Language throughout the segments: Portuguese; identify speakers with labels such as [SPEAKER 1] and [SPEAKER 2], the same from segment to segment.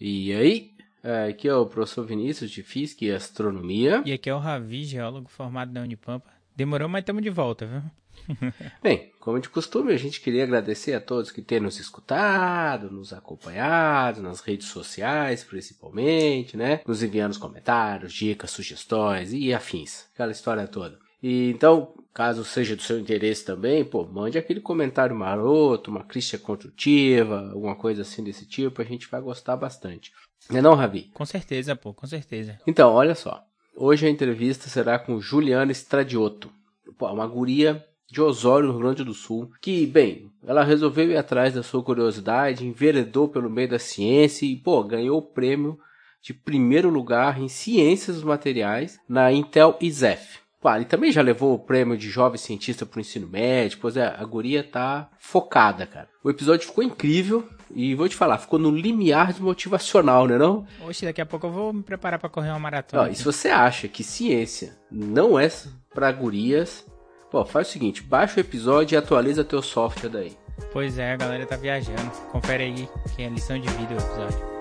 [SPEAKER 1] E aí? É, aqui é o professor Vinícius de Física e Astronomia.
[SPEAKER 2] E aqui é o Ravi, geólogo formado na Unipampa. Demorou, mas estamos de volta, viu?
[SPEAKER 1] Bem, como de costume, a gente queria agradecer a todos que têm nos escutado, nos acompanhado, nas redes sociais, principalmente, né? Nos enviando comentários, dicas, sugestões e afins. Aquela história toda. E então, caso seja do seu interesse também, pô, mande aquele comentário maroto, uma crítica construtiva, alguma coisa assim desse tipo, a gente vai gostar bastante. Não é não, Ravi?
[SPEAKER 2] Com certeza, pô, com certeza.
[SPEAKER 1] Então, olha só. Hoje a entrevista será com Juliana Stradioto. Pô, uma guria de Osório, no Rio Grande do Sul, que, bem, ela resolveu ir atrás da sua curiosidade, enveredou pelo meio da ciência e, pô, ganhou o prêmio de primeiro lugar em Ciências dos Materiais na Intel ISEF. Pô, e também já levou o prêmio de jovem cientista para o ensino médio, pois é, a guria tá focada, cara. O episódio ficou incrível, e vou te falar, ficou no limiar de motivacional, né não?
[SPEAKER 2] Oxe, daqui a pouco eu vou me preparar para correr uma maratona.
[SPEAKER 1] Ó, e se você acha que ciência não é para gurias, pô, faz o seguinte, baixa o episódio e atualiza teu software daí.
[SPEAKER 2] Pois é, a galera tá viajando. Confere aí, que é lição de vida o episódio.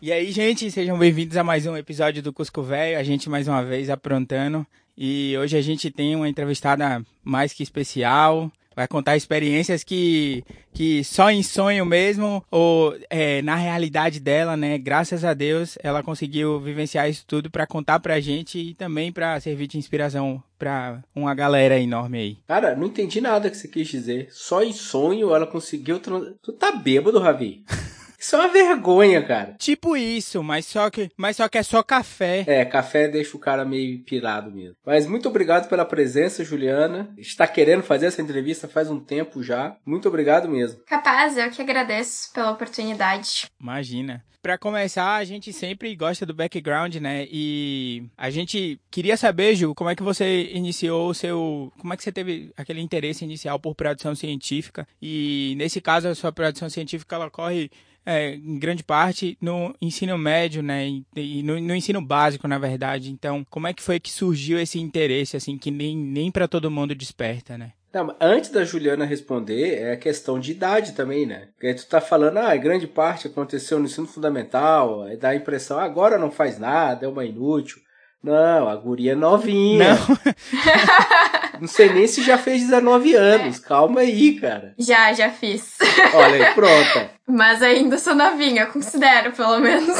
[SPEAKER 2] E aí, gente, sejam bem-vindos a mais um episódio do Cusco Velho. A gente mais uma vez aprontando. E hoje a gente tem uma entrevistada mais que especial. Vai contar experiências que, que só em sonho mesmo, ou é, na realidade dela, né? Graças a Deus, ela conseguiu vivenciar isso tudo para contar pra gente e também para servir de inspiração pra uma galera enorme aí.
[SPEAKER 1] Cara, não entendi nada que você quis dizer. Só em sonho ela conseguiu. Tu tá bêbado, Ravi? Isso é uma vergonha, cara.
[SPEAKER 2] Tipo isso, mas só que, mas só que é só café.
[SPEAKER 1] É, café deixa o cara meio pirado mesmo. Mas muito obrigado pela presença, Juliana. Está querendo fazer essa entrevista faz um tempo já. Muito obrigado mesmo.
[SPEAKER 3] Capaz, eu que agradeço pela oportunidade.
[SPEAKER 2] Imagina. Para começar, a gente sempre gosta do background, né? E a gente queria saber, Ju, como é que você iniciou o seu. Como é que você teve aquele interesse inicial por produção científica? E nesse caso, a sua produção científica ela corre é, em grande parte no ensino médio, né, e no, no, ensino básico, na verdade. Então, como é que foi que surgiu esse interesse, assim, que nem, nem para todo mundo desperta, né?
[SPEAKER 1] Não, antes da Juliana responder, é a questão de idade também, né? Porque tu tá falando, ah, grande parte aconteceu no ensino fundamental, dá a impressão, ah, agora não faz nada, é uma inútil. Não, a guria é novinha. Não. não sei nem se já fez 19 anos. Calma aí, cara.
[SPEAKER 3] Já, já fiz.
[SPEAKER 1] Olha aí, pronta.
[SPEAKER 3] Mas ainda sou novinha, considero, pelo menos.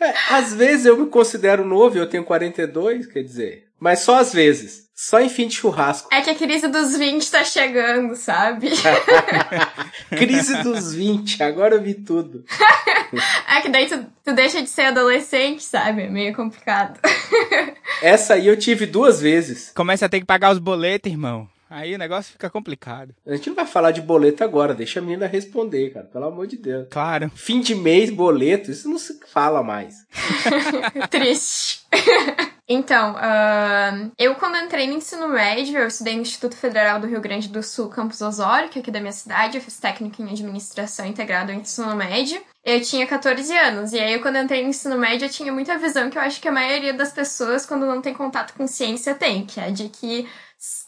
[SPEAKER 1] É, às vezes eu me considero novo, eu tenho 42, quer dizer. Mas só às vezes. Só em fim de churrasco.
[SPEAKER 3] É que a crise dos 20 tá chegando, sabe?
[SPEAKER 1] crise dos 20, agora eu vi tudo.
[SPEAKER 3] é que daí tu, tu deixa de ser adolescente, sabe? É meio complicado.
[SPEAKER 1] Essa aí eu tive duas vezes.
[SPEAKER 2] Começa a ter que pagar os boletos, irmão. Aí o negócio fica complicado.
[SPEAKER 1] A gente não vai falar de boleto agora, deixa a menina responder, cara. Pelo amor de Deus.
[SPEAKER 2] Claro.
[SPEAKER 1] Fim de mês, boleto, isso não se fala mais.
[SPEAKER 3] Triste. Então, uh, eu quando entrei no ensino médio, eu estudei no Instituto Federal do Rio Grande do Sul, Campus Osório, que é aqui da minha cidade, eu fiz técnico em administração integrado ao ensino médio. Eu tinha 14 anos, e aí quando eu entrei no ensino médio eu tinha muita visão que eu acho que a maioria das pessoas, quando não tem contato com ciência, tem, que é de que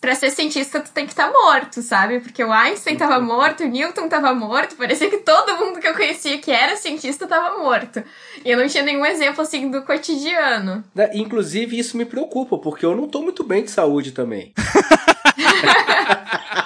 [SPEAKER 3] para ser cientista tu tem que estar tá morto, sabe? Porque o Einstein estava morto, o Newton estava morto, parecia que todo mundo que eu conhecia que era cientista estava morto. E eu não tinha nenhum exemplo assim do cotidiano.
[SPEAKER 1] Inclusive isso me preocupa, porque eu não tô muito bem de saúde também.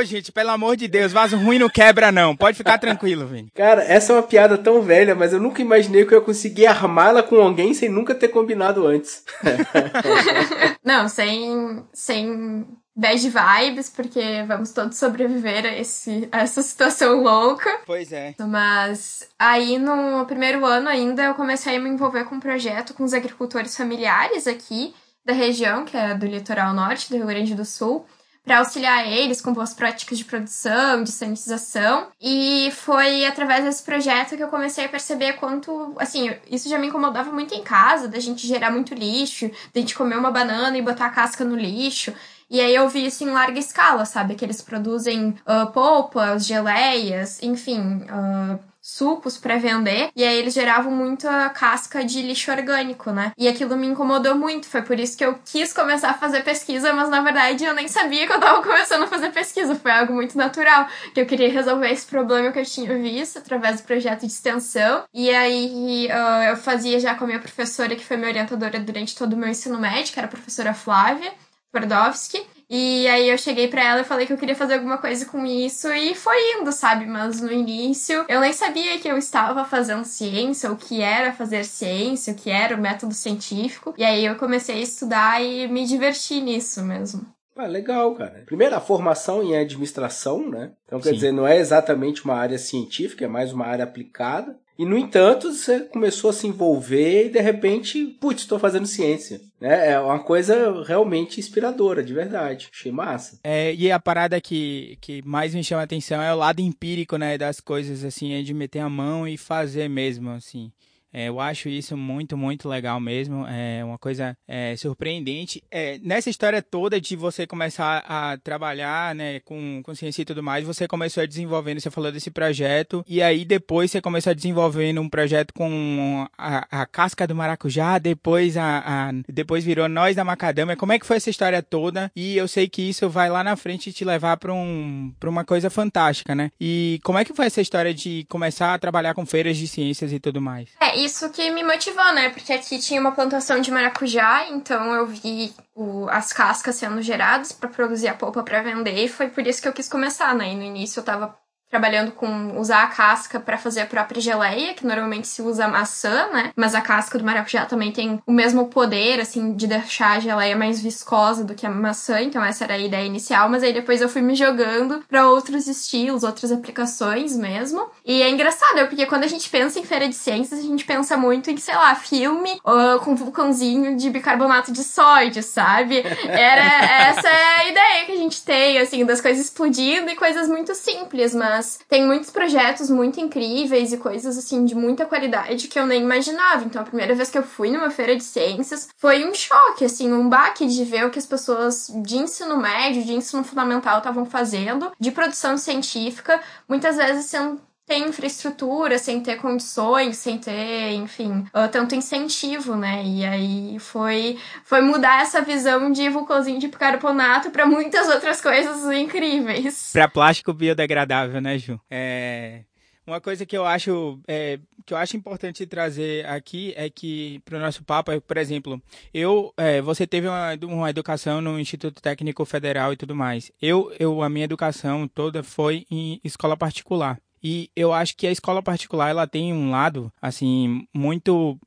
[SPEAKER 2] Ô, gente, pelo amor de Deus, vaso ruim não quebra, não. Pode ficar tranquilo, Vini.
[SPEAKER 1] Cara, essa é uma piada tão velha, mas eu nunca imaginei que eu ia conseguir armá-la com alguém sem nunca ter combinado antes.
[SPEAKER 3] não, sem. sem bad vibes, porque vamos todos sobreviver a, esse, a essa situação louca.
[SPEAKER 2] Pois é.
[SPEAKER 3] Mas aí no primeiro ano ainda eu comecei a me envolver com um projeto com os agricultores familiares aqui da região, que é do litoral norte do Rio Grande do Sul para auxiliar eles com boas práticas de produção, de sanitização. E foi através desse projeto que eu comecei a perceber quanto, assim, isso já me incomodava muito em casa, da gente gerar muito lixo, da gente comer uma banana e botar a casca no lixo. E aí eu vi isso em larga escala, sabe? Que eles produzem uh, polpas, geleias, enfim, uh, sucos para vender, e aí eles geravam muita casca de lixo orgânico, né? E aquilo me incomodou muito, foi por isso que eu quis começar a fazer pesquisa, mas na verdade eu nem sabia que eu tava começando a fazer pesquisa, foi algo muito natural, que eu queria resolver esse problema que eu tinha visto através do projeto de extensão, e aí uh, eu fazia já com a minha professora, que foi minha orientadora durante todo o meu ensino médio, que era a professora Flávia Twardowski, e aí eu cheguei para ela e falei que eu queria fazer alguma coisa com isso e foi indo, sabe? Mas no início eu nem sabia que eu estava fazendo ciência, o que era fazer ciência, o que era o método científico. E aí eu comecei a estudar e me divertir nisso mesmo.
[SPEAKER 1] Ah, legal, cara. Primeiro, a formação em administração, né? Então, quer Sim. dizer, não é exatamente uma área científica, é mais uma área aplicada. E, no entanto, você começou a se envolver e, de repente, putz, estou fazendo ciência. Né? É uma coisa realmente inspiradora, de verdade. Achei massa.
[SPEAKER 2] É, e a parada que, que mais me chama a atenção é o lado empírico, né, das coisas, assim, é de meter a mão e fazer mesmo, assim. É, eu acho isso muito, muito legal mesmo. É uma coisa é, surpreendente. É, nessa história toda de você começar a trabalhar né, com, com ciência e tudo mais, você começou a desenvolvendo, você falou desse projeto, e aí depois você começou a desenvolvendo um projeto com a, a casca do maracujá, depois, a, a, depois virou nós da macadâmia. Como é que foi essa história toda? E eu sei que isso vai lá na frente te levar para um, uma coisa fantástica, né? E como é que foi essa história de começar a trabalhar com feiras de ciências e tudo mais?
[SPEAKER 3] É, isso que me motivou, né? Porque aqui tinha uma plantação de maracujá, então eu vi o, as cascas sendo geradas para produzir a polpa para vender, e foi por isso que eu quis começar, né? E no início eu tava trabalhando com usar a casca para fazer a própria geleia, que normalmente se usa maçã, né? Mas a casca do maracujá também tem o mesmo poder, assim, de deixar a geleia mais viscosa do que a maçã, então essa era a ideia inicial, mas aí depois eu fui me jogando para outros estilos, outras aplicações mesmo. E é engraçado, porque quando a gente pensa em feira de ciências, a gente pensa muito em, sei lá, filme uh, com vulcãozinho de bicarbonato de sódio, sabe? Era essa é a ideia que a gente tem, assim, das coisas explodindo e coisas muito simples, mas mas tem muitos projetos muito incríveis e coisas assim de muita qualidade que eu nem imaginava. Então a primeira vez que eu fui numa feira de ciências foi um choque, assim, um baque de ver o que as pessoas de ensino médio, de ensino fundamental estavam fazendo, de produção científica, muitas vezes sendo ter infraestrutura, sem ter condições, sem ter, enfim, uh, tanto incentivo, né? E aí foi, foi mudar essa visão de vulcãozinho de bicarbonato para muitas outras coisas incríveis.
[SPEAKER 2] Para plástico biodegradável, né, Ju? É, uma coisa que eu acho é, que eu acho importante trazer aqui é que para o nosso papo, por exemplo, eu é, você teve uma, uma educação no Instituto Técnico Federal e tudo mais. Eu, eu a minha educação toda foi em escola particular. E eu acho que a escola particular ela tem um lado assim muito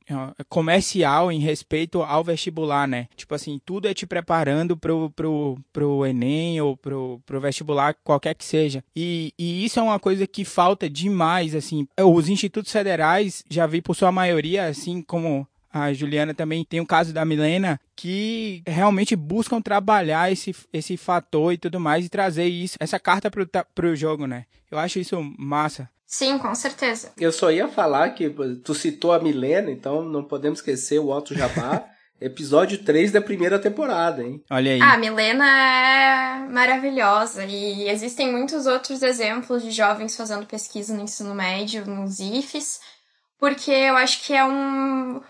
[SPEAKER 2] comercial em respeito ao vestibular, né? Tipo assim, tudo é te preparando pro, pro, pro ENEM ou pro, pro vestibular, qualquer que seja. E, e isso é uma coisa que falta demais, assim. Os institutos federais, já vi por sua maioria, assim como a Juliana também tem o caso da Milena, que realmente buscam trabalhar esse, esse fator e tudo mais e trazer isso, essa carta pro, pro jogo, né? Eu acho isso massa.
[SPEAKER 3] Sim, com certeza.
[SPEAKER 1] Eu só ia falar que tu citou a Milena, então não podemos esquecer o Alto Jabá. episódio 3 da primeira temporada, hein?
[SPEAKER 2] Olha aí.
[SPEAKER 3] Ah, a Milena é maravilhosa e existem muitos outros exemplos de jovens fazendo pesquisa no ensino médio, nos IFES, porque eu acho que é um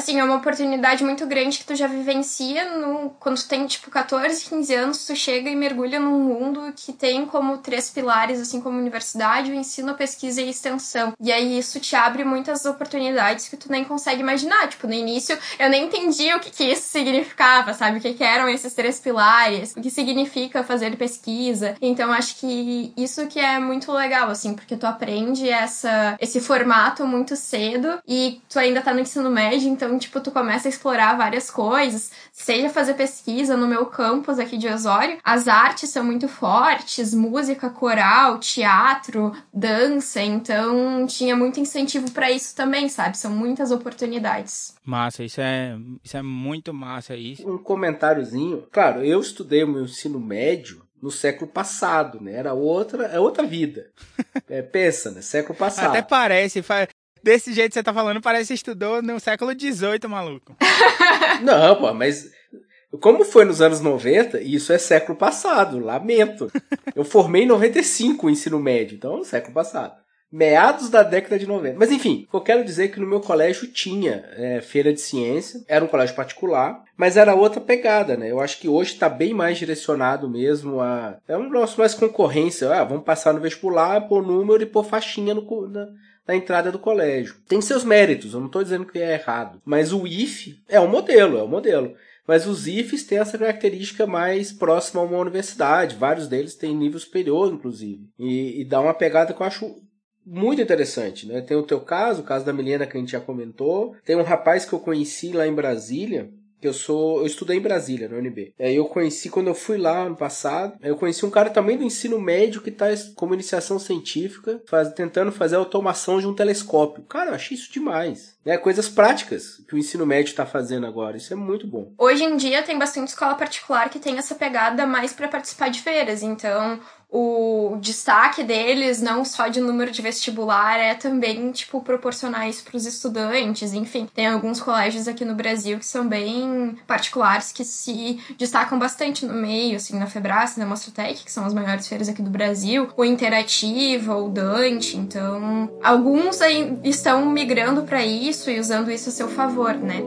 [SPEAKER 3] assim, é uma oportunidade muito grande que tu já vivencia no, quando tu tem, tipo, 14, 15 anos, tu chega e mergulha num mundo que tem como três pilares, assim como universidade, o ensino, a pesquisa e a extensão. E aí isso te abre muitas oportunidades que tu nem consegue imaginar. Tipo, no início eu nem entendia o que, que isso significava, sabe? O que, que eram esses três pilares, o que significa fazer pesquisa. Então acho que isso que é muito legal, assim, porque tu aprende essa, esse formato muito cedo e tu ainda tá no ensino médio, então então, tipo, tu começa a explorar várias coisas, seja fazer pesquisa no meu campus aqui de Osório. As artes são muito fortes, música, coral, teatro, dança, então tinha muito incentivo para isso também, sabe? São muitas oportunidades.
[SPEAKER 2] Massa, isso é, isso é muito massa isso.
[SPEAKER 1] Um comentáriozinho. Claro, eu estudei o meu ensino médio no século passado, né? Era outra, é outra vida. É, pensa, né? Século passado.
[SPEAKER 2] Até parece, desse jeito que você tá falando, parece que estudou no século XVIII, maluco.
[SPEAKER 1] Não, pô, mas como foi nos anos 90, isso é século passado, lamento. Eu formei em 95 o ensino médio, então é século passado. meados da década de 90. Mas enfim, eu quero dizer que no meu colégio tinha é, feira de ciência, era um colégio particular, mas era outra pegada, né? Eu acho que hoje está bem mais direcionado mesmo a. É um nosso mais concorrência. Ah, vamos passar no vestibular, pôr número e pôr faixinha no, na, na entrada do colégio. Tem seus méritos, eu não estou dizendo que é errado. Mas o IF é um modelo, é um modelo. Mas os IFs têm essa característica mais próxima a uma universidade. Vários deles têm nível superior, inclusive. E, e dá uma pegada que eu acho muito interessante, né? Tem o teu caso, o caso da Milena que a gente já comentou. Tem um rapaz que eu conheci lá em Brasília, que eu sou, eu estudei em Brasília, no UNB. Aí eu conheci quando eu fui lá ano passado, eu conheci um cara também do ensino médio que está como iniciação científica, faz, tentando fazer a automação de um telescópio. Cara, eu achei isso demais. Né? Coisas práticas que o ensino médio está fazendo agora. Isso é muito bom.
[SPEAKER 3] Hoje em dia tem bastante escola particular que tem essa pegada mais para participar de feiras. Então, o destaque deles, não só de número de vestibular, é também, tipo, proporcionar isso para os estudantes. Enfim, tem alguns colégios aqui no Brasil que são bem particulares, que se destacam bastante no meio, assim, na Febrace, na Mostrotec, que são as maiores feiras aqui do Brasil, o Interativa, o Dante. Então, alguns estão migrando para isso e usando isso a seu favor, né?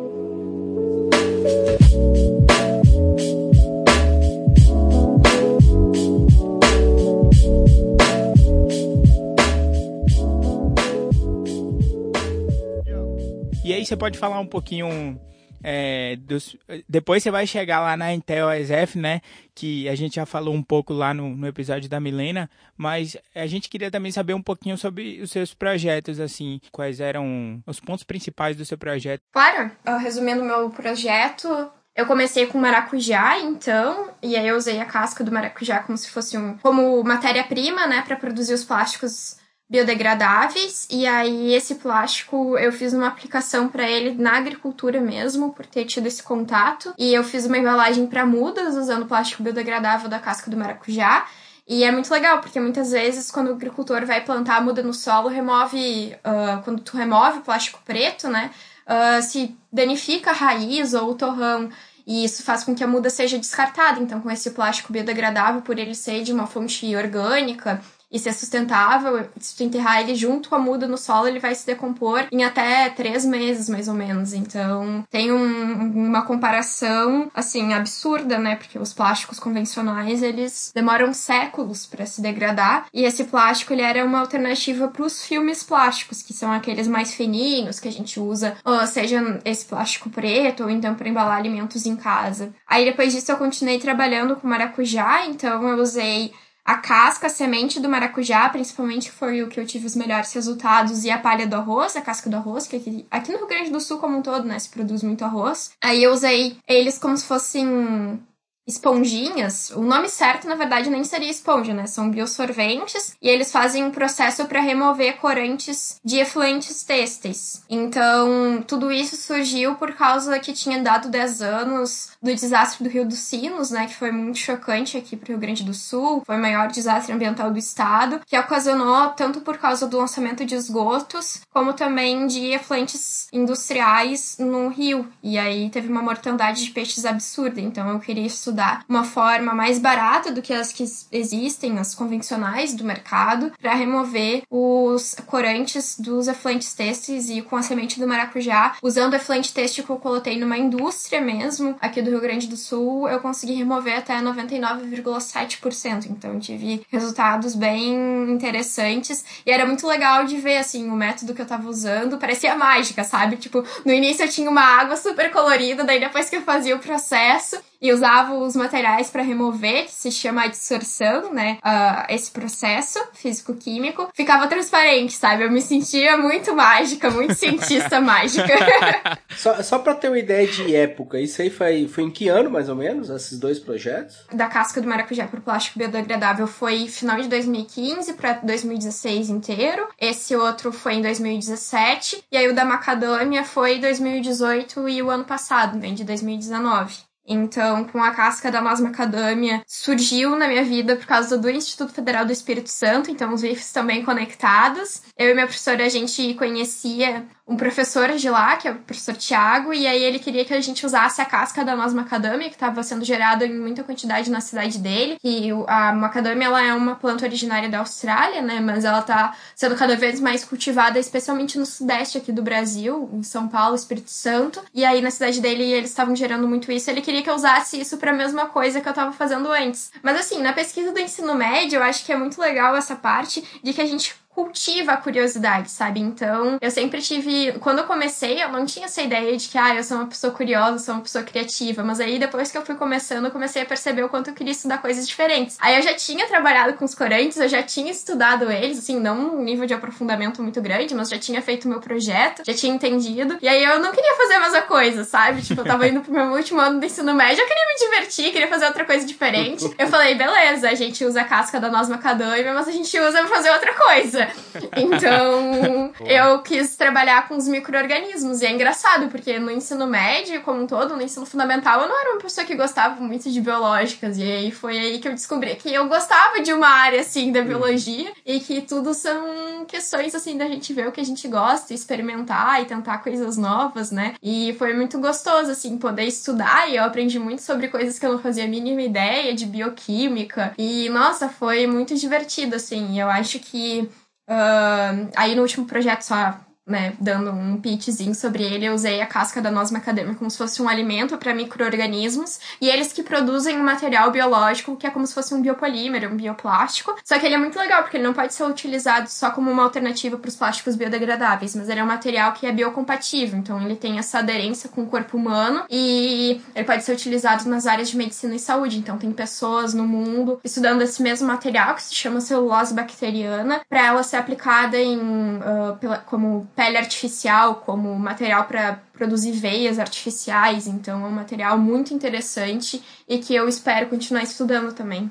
[SPEAKER 2] E aí você pode falar um pouquinho é, dos, depois você vai chegar lá na Intel SF, né? Que a gente já falou um pouco lá no, no, episódio da Milena, mas a gente queria também saber um pouquinho sobre os seus projetos, assim, quais eram os pontos principais do seu projeto.
[SPEAKER 3] Claro, resumindo meu projeto, eu comecei com maracujá, então, e aí eu usei a casca do maracujá como se fosse um como matéria-prima, né, para produzir os plásticos biodegradáveis e aí esse plástico eu fiz uma aplicação para ele na agricultura mesmo por ter tido esse contato e eu fiz uma embalagem para mudas usando plástico biodegradável da casca do maracujá e é muito legal porque muitas vezes quando o agricultor vai plantar a muda no solo remove uh, quando tu remove o plástico preto né uh, se danifica a raiz ou o torrão e isso faz com que a muda seja descartada. Então, com esse plástico biodegradável, por ele ser de uma fonte orgânica e ser sustentável, se tu enterrar ele junto com a muda no solo, ele vai se decompor em até três meses, mais ou menos. Então, tem um, uma comparação, assim, absurda, né? Porque os plásticos convencionais, eles demoram séculos para se degradar. E esse plástico, ele era uma alternativa para os filmes plásticos, que são aqueles mais fininhos que a gente usa, seja esse plástico preto, ou então para embalar alimentos em casa. Aí, depois disso, eu continuei trabalhando com maracujá, então eu usei a casca, a semente do maracujá, principalmente foi o que eu tive os melhores resultados, e a palha do arroz, a casca do arroz, que aqui, aqui no Rio Grande do Sul como um todo, né, se produz muito arroz. Aí eu usei eles como se fossem esponjinhas, o nome certo na verdade nem seria esponja, né? São biosorventes e eles fazem um processo para remover corantes de efluentes têxteis. Então, tudo isso surgiu por causa que tinha dado 10 anos do desastre do Rio dos Sinos, né, que foi muito chocante aqui para o Rio Grande do Sul, foi o maior desastre ambiental do estado, que ocasionou tanto por causa do lançamento de esgotos, como também de efluentes industriais no rio. E aí teve uma mortandade de peixes absurda. Então eu queria estudar uma forma mais barata do que as que existem, as convencionais do mercado, para remover os corantes dos efluentes têxteis e com a semente do maracujá, usando o efluente têxtil que eu coloquei numa indústria mesmo aqui do Rio Grande do Sul, eu consegui remover até 99,7%. Então, tive resultados bem interessantes. E era muito legal de ver, assim, o método que eu tava usando. Parecia mágica, sabe? Tipo, no início eu tinha uma água super colorida, daí depois que eu fazia o processo, e usava os materiais para remover, que se chama dissorção, né? Uh, esse processo físico-químico, ficava transparente, sabe? Eu me sentia muito mágica, muito cientista mágica.
[SPEAKER 1] só, só pra ter uma ideia de época, isso aí foi, foi em que ano, mais ou menos, esses dois projetos?
[SPEAKER 3] Da casca do maracujá para o plástico biodegradável foi final de 2015 para 2016 inteiro. Esse outro foi em 2017. E aí o da macadâmia foi 2018 e o ano passado, né, de 2019. Então, com a casca da noz macadâmia, surgiu na minha vida por causa do Instituto Federal do Espírito Santo, então os IFs também conectados. Eu e minha professora, a gente conhecia um professor de lá, que é o professor Tiago, e aí ele queria que a gente usasse a casca da noz macadâmia, que estava sendo gerada em muita quantidade na cidade dele. E a macadâmia ela é uma planta originária da Austrália, né? Mas ela está sendo cada vez mais cultivada, especialmente no sudeste aqui do Brasil, em São Paulo, Espírito Santo. E aí na cidade dele eles estavam gerando muito isso. Ele queria que eu usasse isso para a mesma coisa que eu estava fazendo antes. Mas assim, na pesquisa do ensino médio, eu acho que é muito legal essa parte de que a gente cultiva a curiosidade, sabe? Então, eu sempre tive. Quando eu comecei, eu não tinha essa ideia de que, ah, eu sou uma pessoa curiosa, sou uma pessoa criativa. Mas aí, depois que eu fui começando, eu comecei a perceber o quanto eu queria estudar coisas diferentes. Aí eu já tinha trabalhado com os corantes, eu já tinha estudado eles, assim, não num nível de aprofundamento muito grande, mas já tinha feito meu projeto, já tinha entendido. E aí eu não queria fazer a mesma coisa, sabe? Tipo, eu tava indo pro meu último ano do ensino médio, eu queria me divertir, queria fazer outra coisa diferente. Eu falei, beleza, a gente usa a casca da noz macadâmia, mas a gente usa pra fazer outra coisa. Então, eu quis trabalhar com os micro-organismos. E é engraçado, porque no ensino médio, como um todo, no ensino fundamental, eu não era uma pessoa que gostava muito de biológicas. E aí foi aí que eu descobri que eu gostava de uma área, assim, da biologia. E que tudo são questões, assim, da gente ver o que a gente gosta, experimentar e tentar coisas novas, né? E foi muito gostoso, assim, poder estudar. E eu aprendi muito sobre coisas que eu não fazia a mínima ideia, de bioquímica. E, nossa, foi muito divertido, assim. Eu acho que Uh, aí no último projeto, só né, dando um pitchzinho sobre ele, eu usei a casca da noz macadâmia como se fosse um alimento para micro-organismos e eles que produzem um material biológico que é como se fosse um biopolímero, um bioplástico. Só que ele é muito legal porque ele não pode ser utilizado só como uma alternativa para os plásticos biodegradáveis, mas ele é um material que é biocompatível, então ele tem essa aderência com o corpo humano e ele pode ser utilizado nas áreas de medicina e saúde. Então tem pessoas no mundo estudando esse mesmo material que se chama celulose bacteriana para ela ser aplicada em uh, pela, como pele artificial como material para produzir veias artificiais, então é um material muito interessante e que eu espero continuar estudando também.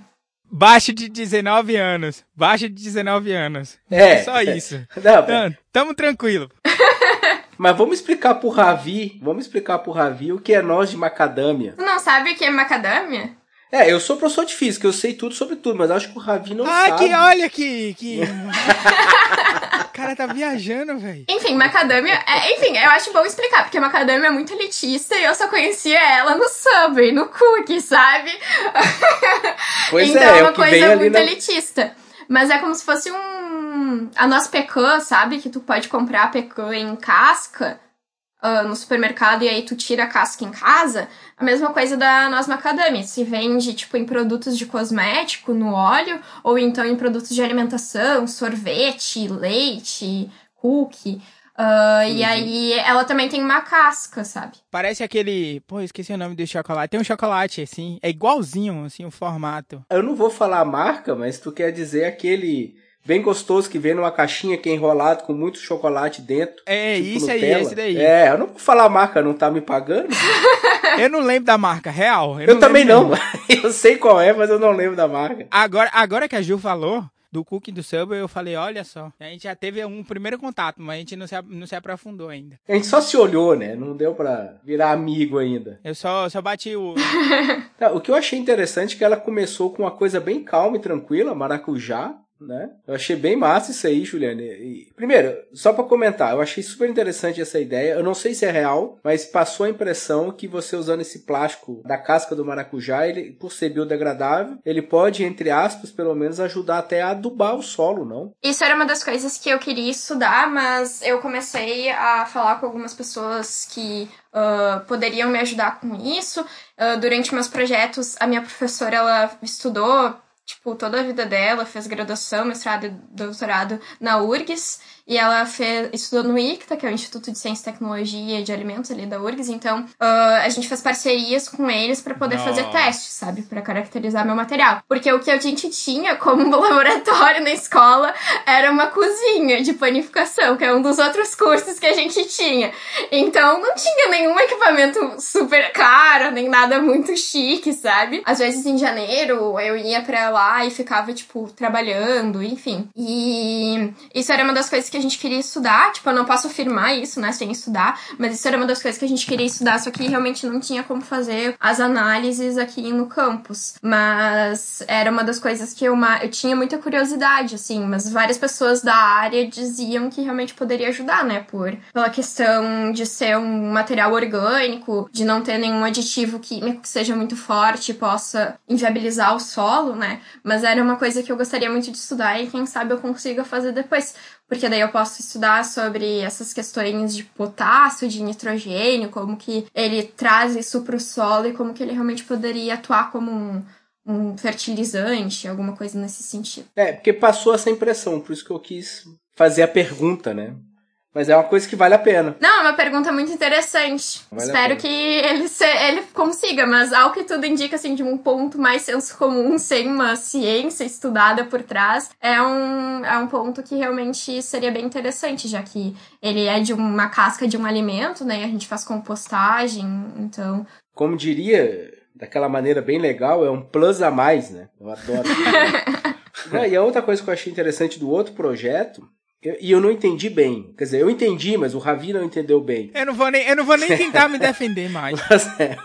[SPEAKER 2] Baixo de 19 anos. Baixo de 19 anos.
[SPEAKER 1] É.
[SPEAKER 2] Só isso.
[SPEAKER 1] Não,
[SPEAKER 2] Tamo, tamo tranquilo.
[SPEAKER 1] Mas vamos explicar pro Ravi, vamos explicar pro Ravi o que é noz de macadâmia.
[SPEAKER 3] Tu não sabe o que é macadâmia?
[SPEAKER 1] É, eu sou professor de física, eu sei tudo sobre tudo, mas acho que o Ravi não
[SPEAKER 2] ah,
[SPEAKER 1] sabe.
[SPEAKER 2] que olha que. que... o cara tá viajando, velho.
[SPEAKER 3] Enfim, macadâmia. É, enfim, eu acho bom explicar, porque macadâmia é muito elitista e eu só conhecia ela no Subway, no cookie, sabe?
[SPEAKER 1] Pois
[SPEAKER 3] então
[SPEAKER 1] é,
[SPEAKER 3] é
[SPEAKER 1] é
[SPEAKER 3] uma coisa muito
[SPEAKER 1] na...
[SPEAKER 3] elitista. Mas é como se fosse um. A nossa pecan, sabe? Que tu pode comprar a pecan em casca uh, no supermercado e aí tu tira a casca em casa. A mesma coisa da noz macadâmia. Se vende, tipo, em produtos de cosmético, no óleo, ou então em produtos de alimentação, sorvete, leite, cookie. Uh, E aí ela também tem uma casca, sabe?
[SPEAKER 2] Parece aquele. Pô, esqueci o nome do chocolate. Tem um chocolate, assim. É igualzinho, assim, o formato.
[SPEAKER 1] Eu não vou falar a marca, mas tu quer dizer aquele bem gostoso que vem numa caixinha que é enrolado com muito chocolate dentro.
[SPEAKER 2] É,
[SPEAKER 1] tipo
[SPEAKER 2] isso aí,
[SPEAKER 1] Nutella.
[SPEAKER 2] esse daí.
[SPEAKER 1] É, eu não vou falar a marca, não tá me pagando.
[SPEAKER 2] Eu não lembro da marca real.
[SPEAKER 1] Eu,
[SPEAKER 2] não
[SPEAKER 1] também não. Eu sei qual é, mas eu não lembro da marca.
[SPEAKER 2] Agora, agora que a Ju falou do cookie do Subway, eu falei, olha só. A gente já teve um primeiro contato, mas a gente não se, não se aprofundou ainda.
[SPEAKER 1] A gente só se olhou, né? Não deu pra virar amigo ainda.
[SPEAKER 2] Eu só, só bati o.
[SPEAKER 1] O que eu achei interessante é que ela começou com uma coisa bem calma e tranquila, maracujá, né? Eu achei bem massa isso aí, Juliane. E, primeiro, só pra comentar, eu achei super interessante essa ideia. Eu não sei se é real, mas passou a impressão que você usando esse plástico da casca do maracujá, ele, por ser biodegradável, ele pode, entre aspas, pelo menos ajudar até a adubar o solo, não?
[SPEAKER 3] Isso era uma das coisas que eu queria estudar, mas eu comecei a falar com algumas pessoas que ah, poderiam me ajudar com isso. Ah, durante meus projetos, a minha professora ela estudou tipo toda a vida dela, fez graduação, mestrado e doutorado na URGS. E ela fez, estudou no ICTA, que é o Instituto de Ciência e Tecnologia de Alimentos ali da URGS. Então, ah, a gente fez parcerias com eles para poder fazer
[SPEAKER 2] Nossa.
[SPEAKER 3] testes, sabe? Para caracterizar meu material. Porque o que a gente tinha como laboratório na escola era uma cozinha de panificação, que é um dos outros cursos que a gente tinha. Então, não tinha nenhum equipamento super caro, nem nada muito chique, sabe? Às vezes, em janeiro, eu ia pra lá e ficava, tipo, trabalhando, enfim. E isso era uma das coisas que a gente queria estudar. Tipo, eu não posso afirmar isso, né, sem estudar, mas isso era uma das coisas que a gente queria estudar, só que realmente não tinha como fazer as análises aqui no campus. Mas era uma das coisas que eu, eu tinha muita curiosidade, assim, mas várias pessoas da área diziam que realmente poderia ajudar, né, por pela questão de ser um material orgânico, de não ter nenhum aditivo químico que seja muito forte e possa inviabilizar o solo, né? Mas era uma coisa que eu gostaria muito de estudar e quem sabe eu consiga fazer depois. Porque daí eu posso estudar sobre essas questões de potássio, de nitrogênio, como que ele traz isso para o solo e como que ele realmente poderia atuar como um, um fertilizante, alguma coisa nesse sentido.
[SPEAKER 1] É, porque passou essa impressão, por isso que eu quis fazer a pergunta, né? Mas é uma coisa que vale a pena.
[SPEAKER 3] Não, é uma pergunta muito interessante. Vale Espero que ele, se, ele consiga, mas ao que tudo indica, assim, de um ponto mais senso comum, sem uma ciência estudada por trás, é um, é um ponto que realmente seria bem interessante, já que ele é de uma casca de um alimento, né? E a gente faz compostagem, então.
[SPEAKER 1] Como diria, daquela maneira bem legal, é um plus a mais, né? Eu adoro. e a outra coisa que eu achei interessante do outro projeto e eu não entendi bem. Quer dizer, eu entendi, mas o Ravi não entendeu bem.
[SPEAKER 2] Eu não vou nem, eu não vou nem tentar me defender mais. É.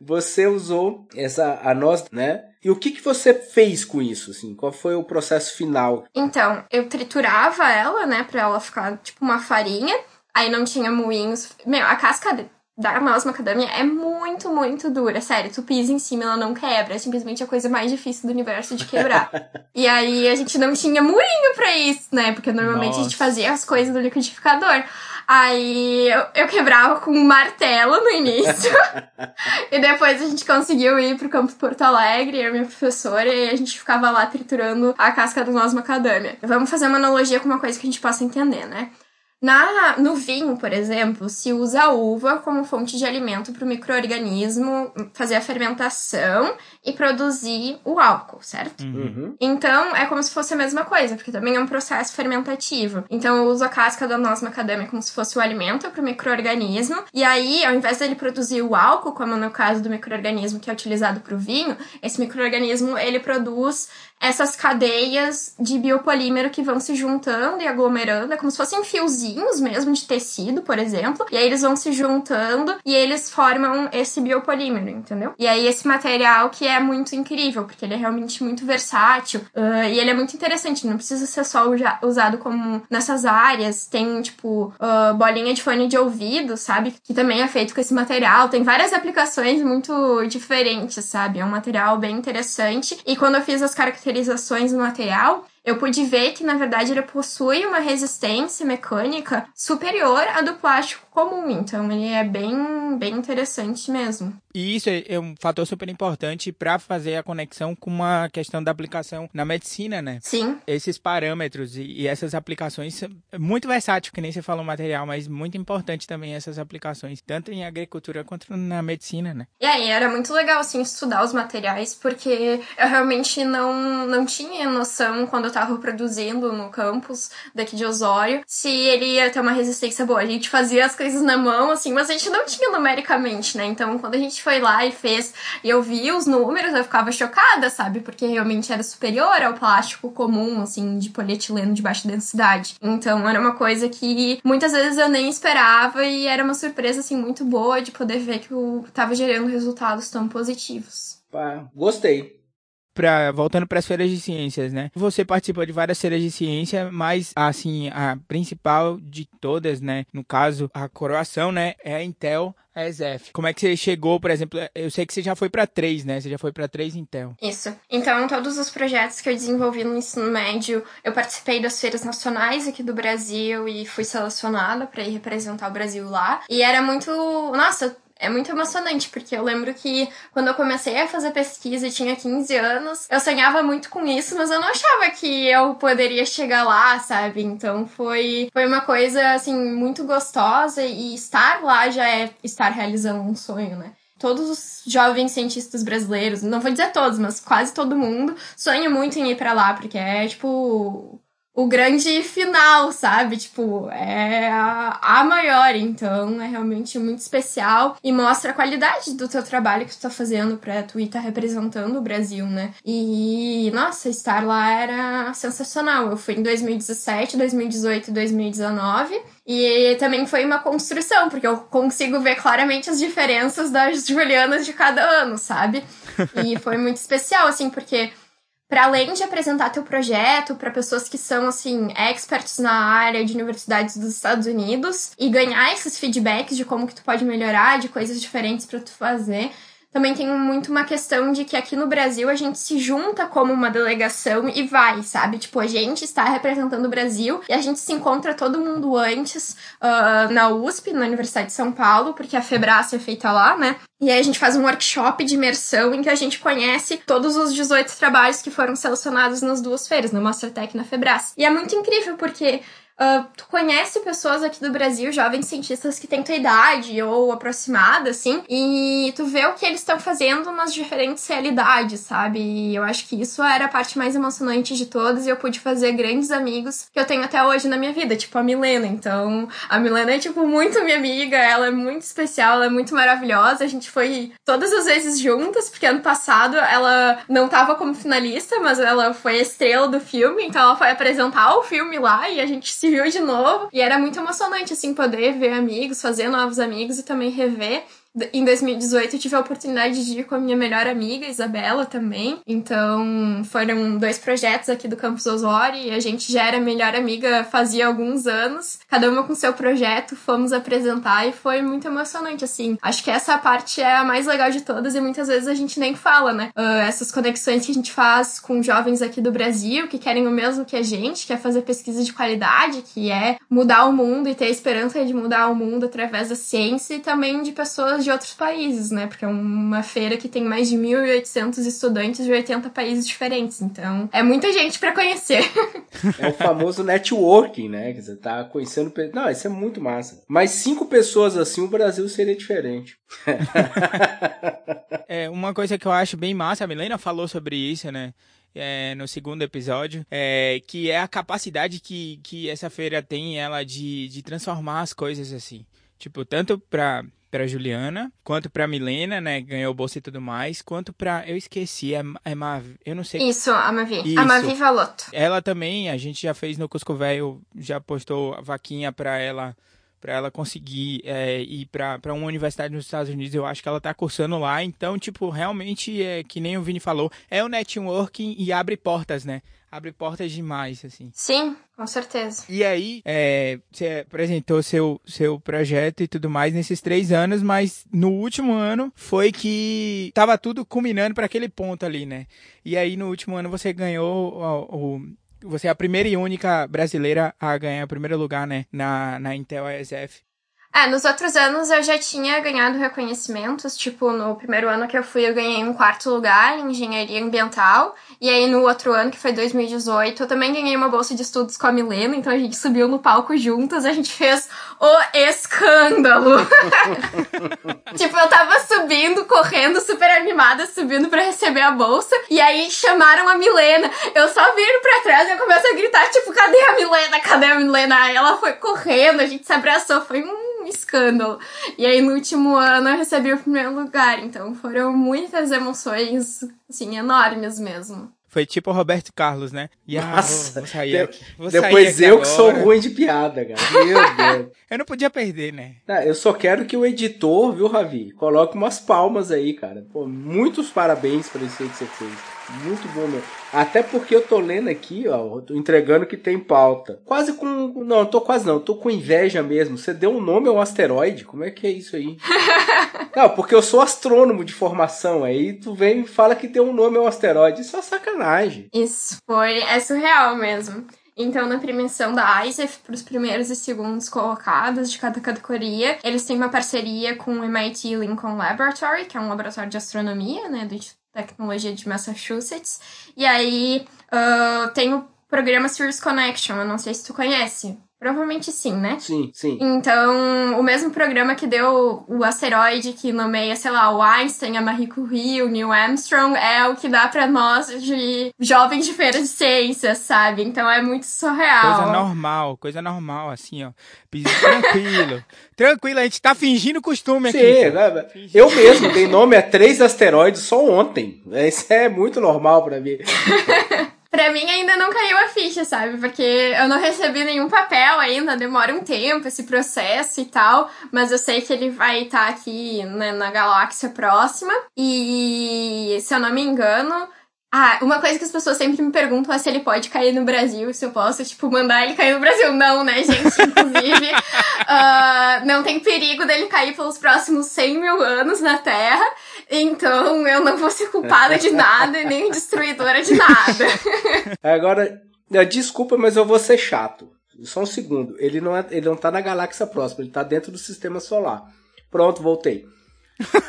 [SPEAKER 1] você usou essa a nós, né? E o que, que você fez com isso, assim? Qual foi o processo final?
[SPEAKER 3] Então, eu triturava ela, né, pra ela ficar tipo uma farinha. Aí não tinha moinhos. Meu, a casca da mouse macadamia é muito, muito dura. Sério, tu pisa em cima, ela não quebra. É simplesmente a coisa mais difícil do universo de quebrar. e aí a gente não tinha murinho pra isso, né? Porque normalmente Nossa. a gente fazia as coisas do liquidificador. Aí eu, eu quebrava com um martelo no início. e depois a gente conseguiu ir pro campo Porto Alegre, eu e minha professora, e a gente ficava lá triturando a casca do noz macadâmia. Vamos fazer uma analogia com uma coisa que a gente possa entender, né? Na, no vinho, por exemplo, se usa a uva como fonte de alimento para o microorganismo fazer a fermentação e produzir o álcool, certo?
[SPEAKER 1] Uhum. uhum.
[SPEAKER 3] Então é como se fosse a mesma coisa, porque também é um processo fermentativo. Então eu uso a casca da noz macadâmia como se fosse o alimento para o microorganismo, e aí, ao invés dele produzir o álcool, como no caso do microorganismo que é utilizado para o vinho, esse microorganismo ele produz essas cadeias de biopolímero que vão se juntando e aglomerando, é como se fossem fiozinhos mesmo de tecido, por exemplo, e aí eles vão se juntando e eles formam esse biopolímero, entendeu? E aí esse material que é muito incrível, porque ele é realmente muito versátil uh, e ele é muito interessante, não precisa ser só usado como nessas áreas, tem tipo uh, bolinha de fone de ouvido, sabe? Que também é feito com esse material, tem várias aplicações muito diferentes, sabe? É um material bem interessante e quando eu fiz as caracterizações do material, eu pude ver que, na verdade, ele possui uma resistência mecânica superior à do plástico comum. Então, ele é bem, bem interessante mesmo.
[SPEAKER 2] E isso é, é um fator super importante para fazer a conexão com uma questão da aplicação na medicina, né?
[SPEAKER 3] Sim.
[SPEAKER 2] Esses parâmetros e, essas aplicações, é muito versátil, que nem você falou material, mas muito importante também essas aplicações, tanto em agricultura quanto na medicina, né?
[SPEAKER 3] E aí, era muito legal, assim, estudar os materiais, porque eu realmente não, não tinha noção quando eu estava produzindo no campus daqui de Osório, se ele ia ter uma resistência boa. A gente fazia as coisas na mão, assim, mas a gente não tinha numericamente, né? Então, quando a gente foi lá e fez, e eu vi os números, eu ficava chocada, sabe? Porque realmente era superior ao plástico comum, assim, de polietileno de baixa densidade. Então, era uma coisa que muitas vezes eu nem esperava e era uma surpresa, assim, muito boa de poder ver que eu tava gerando resultados tão positivos.
[SPEAKER 1] Pá, gostei
[SPEAKER 2] pra, voltando para as feiras de ciências, né? Você participou de várias feiras de ciência, mas assim, a principal de todas, né? No caso, a coroação, né? É a Intel, a ESF. Como é que você chegou, por exemplo? Eu sei que você já foi para três, né? Você já foi para três Intel.
[SPEAKER 3] Isso. Então, todos os projetos que eu desenvolvi no ensino médio, eu participei das feiras nacionais aqui do Brasil e fui selecionada para ir representar o Brasil lá. E era muito, nossa, é muito emocionante, porque eu lembro que quando eu comecei a fazer pesquisa e tinha 15 anos, eu sonhava muito com isso, mas eu não achava que eu poderia chegar lá, sabe? Então foi, foi uma coisa, assim, muito gostosa e estar lá já é estar realizando um sonho, né? todos os jovens cientistas brasileiros, não vou dizer todos, mas quase todo mundo, sonha muito em ir para lá, porque é tipo o grande final, sabe? Tipo, é a, a maior, então é realmente muito especial e mostra a qualidade do teu trabalho que tu tá fazendo pra tu estar tá representando o Brasil, né? E, nossa, estar lá era sensacional. Eu fui em 2017, 2018 e 2019. E também foi uma construção, porque eu consigo ver claramente as diferenças das Julianas de cada ano, sabe? E foi muito especial, assim, porque para além de apresentar teu projeto para pessoas que são assim experts na área de universidades dos Estados Unidos e ganhar esses feedbacks de como que tu pode melhorar, de coisas diferentes para tu fazer, também tem muito uma questão de que aqui no Brasil a gente se junta como uma delegação e vai, sabe? Tipo, a gente está representando o Brasil e a gente se encontra todo mundo antes uh, na USP, na Universidade de São Paulo, porque a Febrace é feita lá, né? E aí a gente faz um workshop de imersão em que a gente conhece todos os 18 trabalhos que foram selecionados nas duas feiras, na Mostratec e na Febrace. E é muito incrível porque Uh, tu conhece pessoas aqui do Brasil, jovens cientistas que têm tua idade ou aproximada, assim, e tu vê o que eles estão fazendo nas diferentes realidades, sabe? E eu acho que isso era a parte mais emocionante de todas e eu pude fazer grandes amigos que eu tenho até hoje na minha vida, tipo a Milena. Então, a Milena é, tipo, muito minha amiga, ela é muito especial, ela é muito maravilhosa. A gente foi todas as vezes juntas, porque ano passado ela não tava como finalista, mas ela foi a estrela do filme, então ela foi apresentar o filme lá e a gente se viu de novo. E era muito emocionante, assim, poder ver amigos, fazer novos amigos e também rever em 2018 eu tive a oportunidade de ir com a minha melhor amiga, Isabela, também. Então, foram dois projetos aqui do Campus Osório e a gente já era melhor amiga fazia alguns anos. Cada uma com seu projeto, fomos apresentar e foi muito emocionante, assim. Acho que essa parte é a mais legal de todas e muitas vezes a gente nem fala, né? Uh, essas conexões que a gente faz com jovens aqui do Brasil que querem o mesmo que a gente, quer fazer pesquisa de qualidade, que é mudar o mundo e ter a esperança de mudar o mundo através da ciência e também de pessoas de outros países, né? Porque é uma feira que tem mais de 1.800 estudantes de 80 países diferentes. Então, é muita gente para conhecer.
[SPEAKER 1] É o famoso networking, né? Que você tá conhecendo. Não, isso é muito massa. Mas cinco pessoas assim, o Brasil seria diferente.
[SPEAKER 2] é, uma coisa que eu acho bem massa, a Milena falou sobre isso, né? É, no segundo episódio, é, que é a capacidade que, que essa feira tem ela de, de transformar as coisas assim. Tipo, tanto pra, para Juliana, quanto para Milena, né, ganhou bolsa e tudo mais, quanto para eu esqueci, é, é Mavi, eu não sei.
[SPEAKER 3] Isso, a Mavi. Isso. A Mavi Valotto.
[SPEAKER 2] Ela também, a gente já fez no Cusco Velho, já postou a vaquinha para ela para ela conseguir é, ir para uma universidade nos Estados Unidos. Eu acho que ela está cursando lá. Então, tipo, realmente, é que nem o Vini falou, é o networking e abre portas, né? abre portas demais, assim.
[SPEAKER 3] Sim, com certeza.
[SPEAKER 2] E aí, é, você apresentou seu, seu projeto e tudo mais nesses três anos, mas no último ano foi que tava tudo culminando para aquele ponto ali, né? E aí, no último ano, você ganhou o, o você é a primeira e única brasileira a ganhar o primeiro lugar, né, na, na Intel ESF.
[SPEAKER 3] É, nos outros anos eu já tinha ganhado reconhecimentos, tipo, no primeiro ano que eu fui eu ganhei um quarto lugar em engenharia ambiental, e aí no outro ano, que foi 2018, eu também ganhei uma bolsa de estudos com a Milena, então a gente subiu no palco juntas, a gente fez o escândalo. tipo, eu tava subindo, correndo, super animada, subindo para receber a bolsa, e aí chamaram a Milena. Eu só viro pra trás e eu começo a gritar, tipo, cadê a Milena? Cadê a Milena? Aí ela foi correndo, a gente se abraçou, foi um escândalo. E aí no último ano eu recebi o primeiro lugar, então foram muitas emoções, assim, enormes mesmo.
[SPEAKER 2] Foi tipo o Roberto Carlos, né?
[SPEAKER 1] E, ah, Nossa, vou, sair aqui. Vou depois eu agora. que sou ruim de piada, cara. Meu Deus.
[SPEAKER 2] eu não podia perder, né?
[SPEAKER 1] Ah, eu só quero que o editor, viu, Ravi, coloque umas palmas aí, cara. Pô, muitos parabéns por isso que você fez. Muito bom, meu. Até porque eu tô lendo aqui, ó, tô entregando que tem pauta. Quase com. Não, tô quase não, tô com inveja mesmo. Você deu um nome ao asteroide? Como é que é isso aí? não, porque eu sou astrônomo de formação. Aí tu vem e fala que tem um nome ao asteroide. Isso é sacanagem.
[SPEAKER 3] Isso foi. É surreal mesmo. Então, na premiação da ISEF, para os primeiros e segundos colocados de cada categoria, eles têm uma parceria com o MIT Lincoln Laboratory, que é um laboratório de astronomia, né, do Tecnologia de Massachusetts. E aí uh, tem o programa Sirius Connection, eu não sei se tu conhece. Provavelmente sim, né?
[SPEAKER 1] Sim, sim.
[SPEAKER 3] Então, o mesmo programa que deu o asteroide que nomeia, sei lá, o Einstein, a Marie Curie, o Neil Armstrong, é o que dá para nós de jovens de feira de ciências, sabe? Então é muito surreal.
[SPEAKER 2] Coisa normal, coisa normal, assim, ó. Tranquilo. Tranquilo, a gente tá fingindo costume aqui. Sim,
[SPEAKER 1] né? eu mesmo dei nome a três asteroides só ontem. Isso é muito normal para mim.
[SPEAKER 3] Pra mim ainda não caiu a ficha, sabe? Porque eu não recebi nenhum papel ainda, demora um tempo esse processo e tal, mas eu sei que ele vai estar tá aqui né, na galáxia próxima. E se eu não me engano, ah, uma coisa que as pessoas sempre me perguntam é se ele pode cair no Brasil, se eu posso, tipo, mandar ele cair no Brasil. Não, né, gente? Inclusive, uh, não tem perigo dele cair pelos próximos 100 mil anos na Terra. Então, eu não vou ser culpada de nada e nem destruidora de nada.
[SPEAKER 1] Agora, desculpa, mas eu vou ser chato. Só um segundo. Ele não, é, ele não tá na galáxia próxima, ele tá dentro do sistema solar. Pronto, voltei.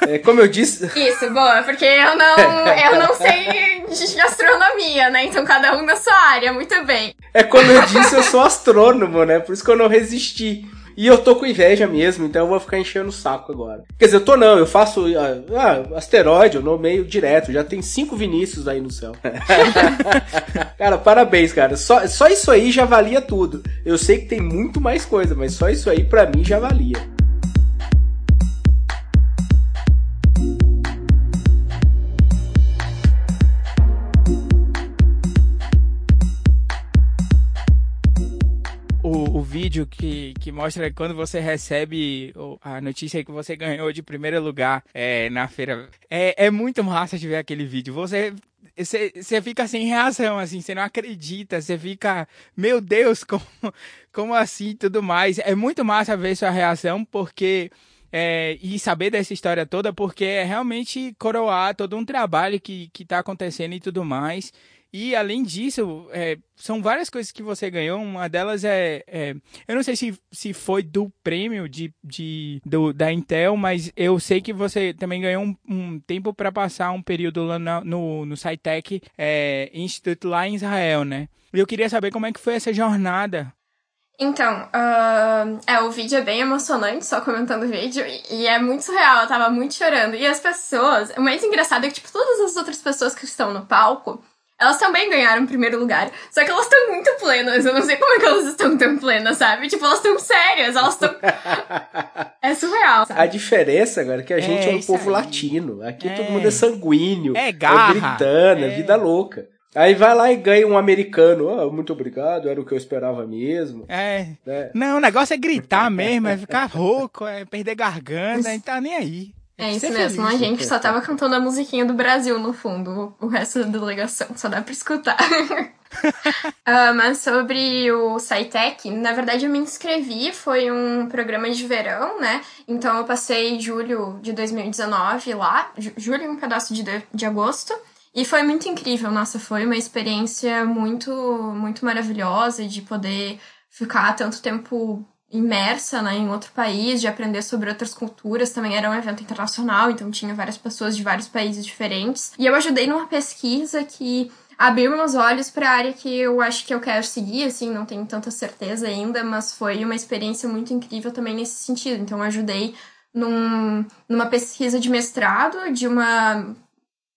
[SPEAKER 1] É, como eu disse.
[SPEAKER 3] Isso, boa, porque eu não, eu não sei de astronomia, né? Então cada um na sua área, muito bem.
[SPEAKER 1] É como eu disse, eu sou astrônomo, né? Por isso que eu não resisti. E eu tô com inveja mesmo, então eu vou ficar enchendo o saco agora. Quer dizer, eu tô não, eu faço. Ah, ah asteroide, eu nomeio direto. Já tem cinco Vinícius aí no céu. cara, parabéns, cara. Só, só isso aí já valia tudo. Eu sei que tem muito mais coisa, mas só isso aí pra mim já valia.
[SPEAKER 2] O, o vídeo que, que mostra quando você recebe a notícia que você ganhou de primeiro lugar é, na feira. É, é muito massa de ver aquele vídeo. Você você fica sem reação, assim, você não acredita, você fica, meu Deus, como, como assim tudo mais. É muito massa ver sua reação, porque. É, e saber dessa história toda, porque é realmente coroar todo um trabalho que, que tá acontecendo e tudo mais. E além disso, é, são várias coisas que você ganhou. Uma delas é, é, eu não sei se, se foi do prêmio de, de do, da Intel, mas eu sei que você também ganhou um, um tempo para passar um período lá no, no, no SciTech é, Institute lá em Israel, né? E eu queria saber como é que foi essa jornada
[SPEAKER 3] então, uh, é, o vídeo é bem emocionante, só comentando o vídeo, e, e, é muito surreal, eu tava muito chorando. E as pessoas, o mais engraçado é que, tipo, todas as outras pessoas que estão no palco, elas também ganharam o primeiro lugar. Só que elas estão muito plenas. Eu não sei como é que elas estão tão plenas, sabe? Tipo, elas estão sérias, elas estão. é surreal. Sabe?
[SPEAKER 1] A diferença, agora, é que a gente é, é um povo aí. latino. Aqui é. todo mundo é sanguíneo.
[SPEAKER 2] É garra.
[SPEAKER 1] É britana, é vida louca. Aí vai lá e ganha um americano. Oh, muito obrigado, era o que eu esperava mesmo.
[SPEAKER 2] É. é. Não, o negócio é gritar mesmo, é ficar rouco, é perder garganta, não tá nem aí.
[SPEAKER 3] É isso mesmo, a gente só tava cantando a musiquinha do Brasil no fundo, o resto da delegação, só dá pra escutar. uh, mas sobre o SciTech, na verdade eu me inscrevi, foi um programa de verão, né? Então eu passei julho de 2019 lá, julho e um pedaço de, de agosto. E foi muito incrível, nossa, foi uma experiência muito, muito maravilhosa de poder ficar tanto tempo imersa né, em outro país, de aprender sobre outras culturas. Também era um evento internacional, então tinha várias pessoas de vários países diferentes. E eu ajudei numa pesquisa que abriu meus olhos para a área que eu acho que eu quero seguir, assim, não tenho tanta certeza ainda, mas foi uma experiência muito incrível também nesse sentido. Então, eu ajudei num, numa pesquisa de mestrado de uma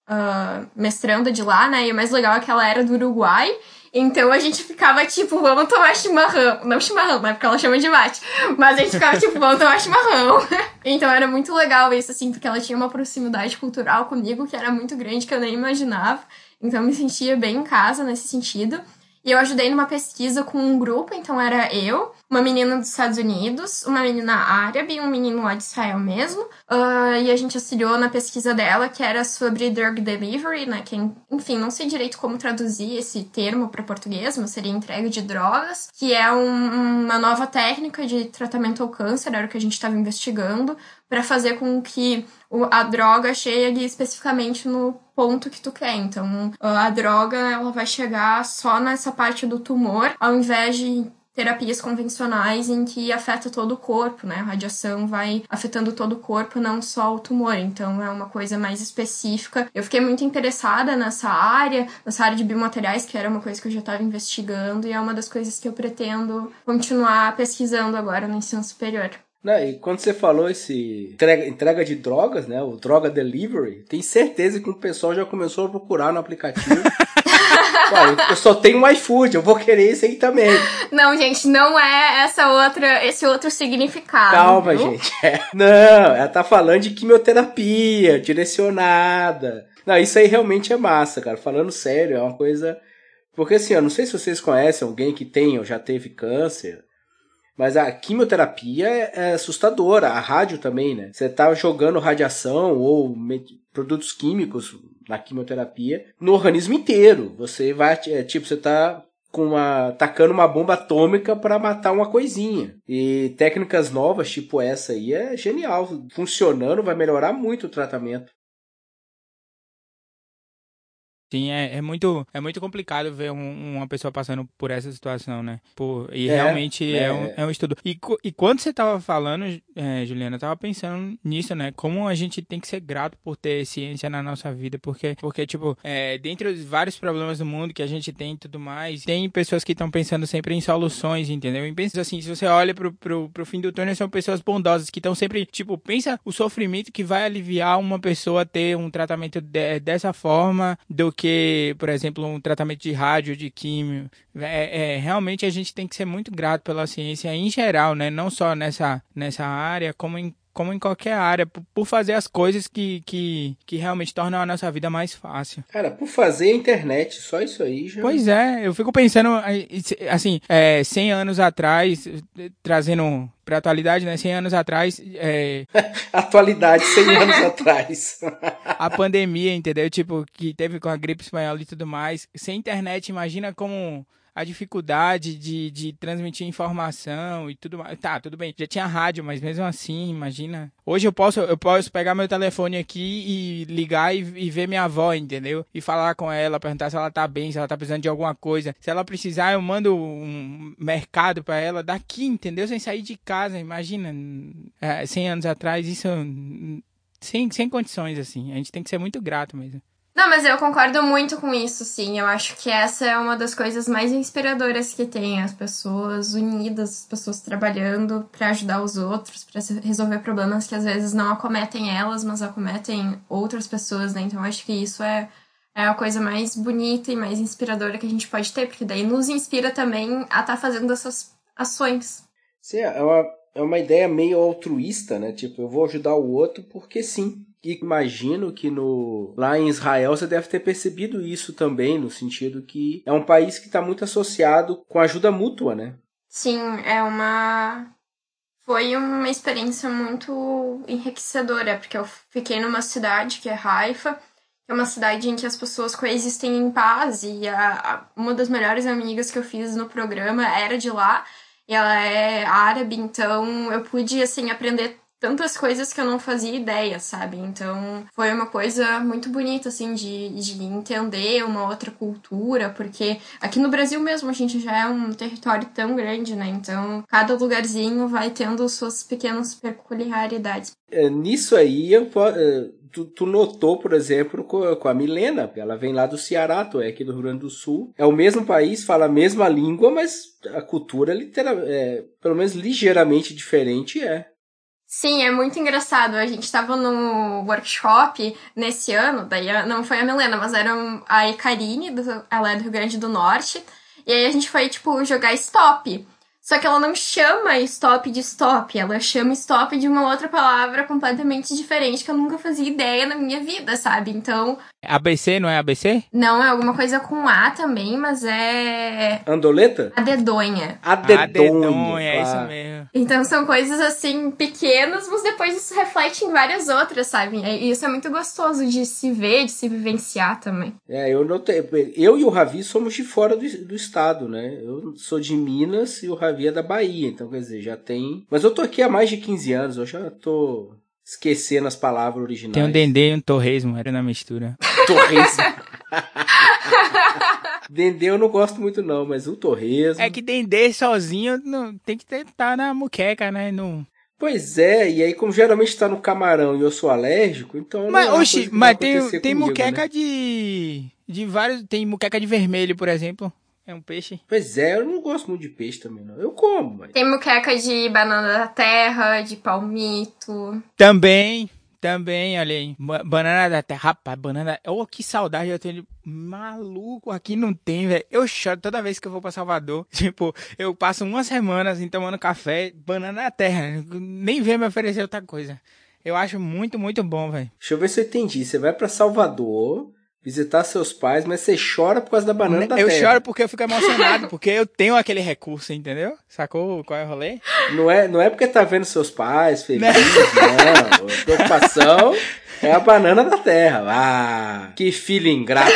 [SPEAKER 3] uh, mestranda de lá, né? E o mais legal é que ela era do Uruguai. Então a gente ficava tipo, vamos tomar chimarrão. Não chimarrão, né? Porque ela chama de mate. Mas a gente ficava tipo, vamos tomar chimarrão. então era muito legal isso, assim, porque ela tinha uma proximidade cultural comigo que era muito grande, que eu nem imaginava. Então eu me sentia bem em casa nesse sentido. E eu ajudei numa pesquisa com um grupo, então era eu, uma menina dos Estados Unidos, uma menina árabe e um menino lá de Israel mesmo. Uh, e a gente auxiliou na pesquisa dela, que era sobre drug delivery, né? Que, enfim, não sei direito como traduzir esse termo para português, mas seria entrega de drogas, que é um, uma nova técnica de tratamento ao câncer, era o que a gente estava investigando, para fazer com que a droga chegue especificamente no ponto que tu quer. Então, a droga ela vai chegar só nessa parte do tumor, ao invés de terapias convencionais em que afeta todo o corpo, né? A radiação vai afetando todo o corpo, não só o tumor. Então é uma coisa mais específica. Eu fiquei muito interessada nessa área, nessa área de biomateriais, que era uma coisa que eu já estava investigando e é uma das coisas que eu pretendo continuar pesquisando agora no ensino superior.
[SPEAKER 1] Não, e quando você falou esse entrega, entrega de drogas, né? O droga delivery, tem certeza que o pessoal já começou a procurar no aplicativo. eu só tenho um iFood, eu vou querer esse aí também.
[SPEAKER 3] Não, gente, não é essa outra, esse outro significado.
[SPEAKER 1] Calma,
[SPEAKER 3] viu?
[SPEAKER 1] gente. É. Não, ela tá falando de quimioterapia direcionada. Não, isso aí realmente é massa, cara. Falando sério, é uma coisa. Porque assim, eu não sei se vocês conhecem alguém que tem ou já teve câncer. Mas a quimioterapia é, é assustadora, a rádio também, né? Você tá jogando radiação ou produtos químicos na quimioterapia no organismo inteiro. Você vai, é, tipo, você tá com uma tacando uma bomba atômica para matar uma coisinha. E técnicas novas, tipo essa aí, é genial. Funcionando, vai melhorar muito o tratamento.
[SPEAKER 2] Sim, é, é, muito, é muito complicado ver um, uma pessoa passando por essa situação, né? Por, e
[SPEAKER 1] É,
[SPEAKER 2] realmente é.
[SPEAKER 1] é.
[SPEAKER 2] um, é um estudo. E, e quando você tava falando, é, Juliana, eu tava pensando nisso, né? Como a gente tem que ser grato por ter ciência na nossa vida, porque, porque tipo, é, dentre os vários problemas do mundo que a gente tem e tudo mais, tem pessoas que estão pensando sempre em soluções, entendeu? E pensa assim, se você olha pro, pro, pro fim do túnel, são pessoas bondosas que estão sempre, tipo, pensa o sofrimento que vai aliviar uma pessoa ter um tratamento de- dessa forma do que, por exemplo, um tratamento de rádio, de químio. É, é, realmente a gente tem que ser muito grato pela ciência em geral, né? Não só nessa, nessa área, como em, como em qualquer área, por, fazer as coisas que, que, que realmente tornam a nossa vida mais fácil.
[SPEAKER 1] Cara, por fazer a internet, só isso aí já.
[SPEAKER 2] Pois é, eu fico pensando, assim, é, 100 anos atrás, trazendo pra atualidade, né? 100 anos atrás, é,
[SPEAKER 1] Atualidade, 100 anos atrás.
[SPEAKER 2] a pandemia, entendeu? Tipo, que teve com a gripe espanhola e tudo mais. Sem internet, imagina como a dificuldade de, de transmitir informação e tudo mais. Tá, tudo bem. Já tinha rádio, mas mesmo assim, imagina. Hoje eu posso, eu posso pegar meu telefone aqui e ligar e, e ver minha avó, entendeu? E falar com ela, perguntar se ela tá bem, se ela tá precisando de alguma coisa. Se ela precisar, eu mando um mercado pra ela daqui, entendeu? Sem sair de casa, imagina. É, 100 anos atrás, isso sem, sem condições, assim. A gente tem que ser muito grato mesmo.
[SPEAKER 3] Não, mas eu concordo muito com isso, sim. Eu acho que essa é uma das coisas mais inspiradoras que tem. As pessoas unidas, as pessoas trabalhando para ajudar os outros, para resolver problemas que às vezes não acometem elas, mas acometem outras pessoas, né? Então eu acho que isso é, é a coisa mais bonita e mais inspiradora que a gente pode ter, porque daí nos inspira também a estar tá fazendo essas ações.
[SPEAKER 1] Sim, é uma, é uma ideia meio altruísta, né? Tipo, eu vou ajudar o outro porque sim. E imagino que no lá em Israel você deve ter percebido isso também, no sentido que é um país que está muito associado com ajuda mútua, né?
[SPEAKER 3] Sim, é uma. Foi uma experiência muito enriquecedora, porque eu fiquei numa cidade que é Haifa, é uma cidade em que as pessoas coexistem em paz, e a, uma das melhores amigas que eu fiz no programa era de lá, e ela é árabe, então eu pude, assim, aprender tantas coisas que eu não fazia ideia, sabe? Então foi uma coisa muito bonita, assim, de, de entender uma outra cultura, porque aqui no Brasil mesmo a gente já é um território tão grande, né? Então cada lugarzinho vai tendo suas pequenas peculiaridades.
[SPEAKER 1] É, nisso aí, eu, tu, tu, notou, por exemplo, com, com a Milena, ela vem lá do Ceará, tu é aqui do Rio Grande do Sul. É o mesmo país, fala a mesma língua, mas a cultura, literal, é, pelo menos ligeiramente diferente, é.
[SPEAKER 3] Sim, é muito engraçado. A gente estava no workshop nesse ano, daí não foi a Milena, mas era a Ekarine, ela é do Rio Grande do Norte. E aí a gente foi, tipo, jogar stop. Só que ela não chama stop de stop, ela chama stop de uma outra palavra completamente diferente que eu nunca fazia ideia na minha vida, sabe? Então.
[SPEAKER 2] ABC, não é ABC?
[SPEAKER 3] Não, é alguma coisa com A também, mas é.
[SPEAKER 1] Andoleta?
[SPEAKER 3] A dedonha.
[SPEAKER 1] A dedonha.
[SPEAKER 2] A dedonha, é isso mesmo.
[SPEAKER 3] Então são coisas assim pequenas, mas depois isso reflete em várias outras, sabe? E isso é muito gostoso de se ver, de se vivenciar também.
[SPEAKER 1] É, eu notei. Eu e o Ravi somos de fora do, do estado, né? Eu sou de Minas e o Ravi é da Bahia, então quer dizer, já tem. Mas eu tô aqui há mais de 15 anos, eu já tô esquecendo as palavras originais.
[SPEAKER 2] Tem um dendê e um torresmo, era na mistura.
[SPEAKER 1] Torresmo. Dendê eu não gosto muito não, mas o torresmo...
[SPEAKER 2] É que Dendê sozinho não, tem que estar na muqueca, né? No...
[SPEAKER 1] Pois é, e aí como geralmente tá no camarão e eu sou alérgico, então...
[SPEAKER 2] Mas, é oxi, mas tem, tem comigo, muqueca né? de... De vários... Tem muqueca de vermelho, por exemplo. É um peixe?
[SPEAKER 1] Pois é, eu não gosto muito de peixe também, não. Eu como, mas...
[SPEAKER 3] Tem muqueca de banana da terra, de palmito.
[SPEAKER 2] Também, também, olha aí. Banana da terra. Rapaz, banana. Oh, que saudade eu tenho de. Maluco, aqui não tem, velho. Eu choro toda vez que eu vou pra Salvador. Tipo, eu passo uma semana assim tomando café, banana da terra. Nem vem me oferecer outra coisa. Eu acho muito, muito bom, velho.
[SPEAKER 1] Deixa eu ver se eu entendi. Você vai para Salvador, visitar seus pais, mas você chora por causa da banana da
[SPEAKER 2] eu
[SPEAKER 1] terra.
[SPEAKER 2] Eu choro porque eu fico emocionado, porque eu tenho aquele recurso, entendeu? Sacou qual é o rolê?
[SPEAKER 1] Não é, não é porque tá vendo seus pais felizes, não. A preocupação é a banana da terra. Ah, que filho ingrato.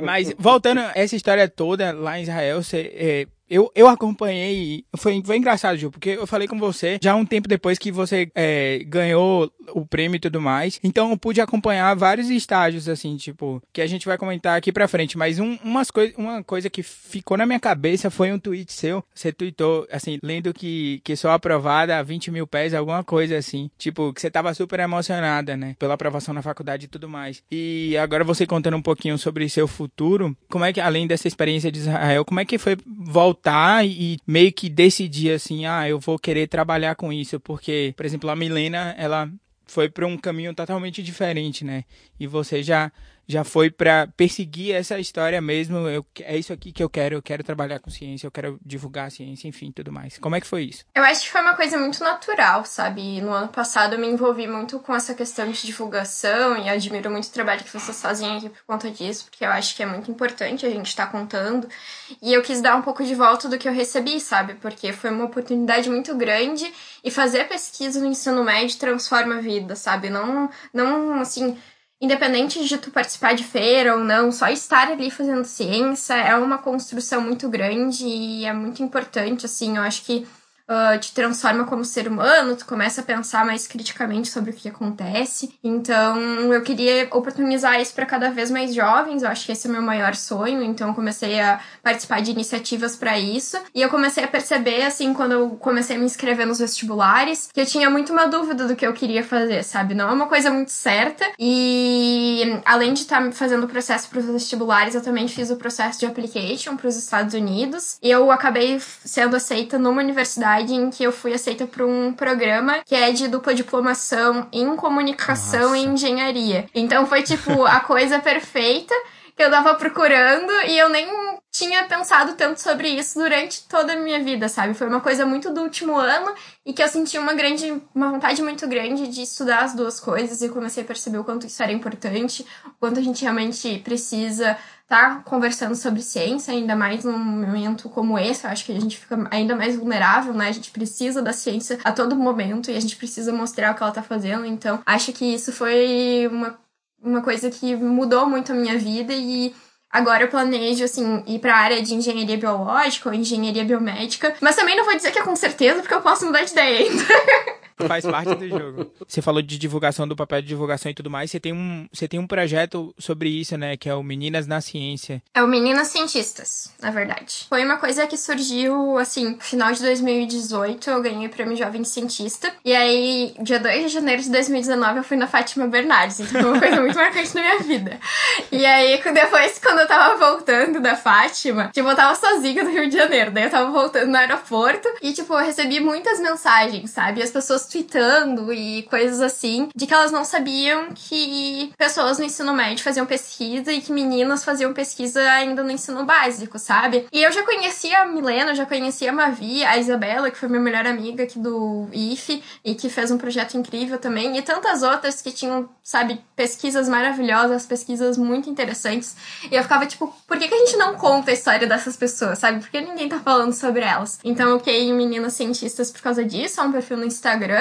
[SPEAKER 2] mas, voltando a essa história toda lá em Israel, você... É, eu, eu acompanhei, foi, foi engraçado, Gil, porque eu falei com você já um tempo depois que você é, ganhou o prêmio e tudo mais. Então eu pude acompanhar vários estágios, assim, tipo, que a gente vai comentar aqui pra frente. Mas um, umas coi uma coisa que ficou na minha cabeça foi um tweet seu. Você tweetou, assim, lendo que, que sou aprovada a 20 mil pés, alguma coisa assim. Tipo, que você tava super emocionada, né? Pela aprovação na faculdade e tudo mais. E agora você contando um pouquinho sobre seu futuro, como é que, além dessa experiência de Israel, como é que foi voltar voltar e meio que decidir assim, ah, eu vou querer trabalhar com isso, porque, por exemplo, a Milena, ela foi para um caminho totalmente diferente, né? E você já já foi para perseguir essa história mesmo. Eu, é isso aqui que eu quero. Eu quero trabalhar com ciência, eu quero divulgar a ciência, enfim, tudo mais. Como é que foi isso?
[SPEAKER 3] Eu acho que foi uma coisa muito natural, sabe? No ano passado eu me envolvi muito com essa questão de divulgação e admiro muito o trabalho que vocês fazem aqui por conta disso, porque eu acho que é muito importante a gente estar tá contando. E eu quis dar um pouco de volta do que eu recebi, sabe? Porque foi uma oportunidade muito grande e fazer pesquisa no ensino médio transforma a vida, sabe? Não, não assim independente de tu participar de feira ou não, só estar ali fazendo ciência é uma construção muito grande e é muito importante, assim, eu acho que uh, te transforma como ser humano, tu começa a pensar mais criticamente sobre o que acontece. Então, eu queria oportunizar isso para cada vez mais jovens, eu acho que esse é o meu maior sonho, então comecei a participar de iniciativas para isso. E eu comecei a perceber, assim, quando eu comecei a me inscrever nos vestibulares, que eu tinha muito uma dúvida do que eu queria fazer, sabe? Não é uma coisa muito certa. E além de estar tá fazendo o processo para os vestibulares, eu também fiz o processo de application para os Estados Unidos. E eu acabei sendo aceita numa universidade universidade em que eu fui aceita para um programa que é de dupla diplomação em comunicação Nossa. e engenharia. Então foi tipo a coisa perfeita que eu tava procurando e eu nem tinha pensado tanto sobre isso durante toda a minha vida, sabe? Foi uma coisa muito do último ano e que eu senti uma grande, uma vontade muito grande de estudar as duas coisas e comecei a perceber o quanto isso era importante, o quanto a gente realmente precisa tá conversando sobre ciência, ainda mais num momento como esse, eu acho que a gente fica ainda mais vulnerável, né? A gente precisa da ciência a todo momento e a gente precisa mostrar o que ela tá fazendo, então acho que isso foi uma uma coisa que mudou muito a minha vida e Agora eu planejo, assim, ir pra área de engenharia biológica ou engenharia biomédica. Mas também não vou dizer que é com certeza, porque eu posso mudar de ideia ainda.
[SPEAKER 2] Faz parte do jogo. Você falou de divulgação, do papel de divulgação e tudo mais. Você tem um, você tem um projeto sobre isso, né? Que é o Meninas na Ciência.
[SPEAKER 3] É o Meninas Cientistas, na verdade. Foi uma coisa que surgiu, assim, no final de 2018. Eu ganhei o prêmio Jovem Cientista. E aí, dia 2 de janeiro de 2019, eu fui na Fátima Bernardes. Então foi uma coisa muito marcante na minha vida. E aí, depois, quando eu tava voltando da Fátima, tipo, eu tava sozinha do Rio de Janeiro. Daí eu tava voltando no aeroporto. E, tipo, eu recebi muitas mensagens, sabe? E as pessoas tweetando e coisas assim, de que elas não sabiam que pessoas no ensino médio faziam pesquisa e que meninas faziam pesquisa ainda no ensino básico, sabe? E eu já conhecia a Milena, já conhecia a Mavi, a Isabela, que foi minha melhor amiga aqui do IFE e que fez um projeto incrível também, e tantas outras que tinham, sabe, pesquisas maravilhosas, pesquisas muito interessantes. E eu ficava tipo, por que, que a gente não conta a história dessas pessoas, sabe? Por que ninguém tá falando sobre elas? Então eu criei Meninas Cientistas por causa disso, é um perfil no Instagram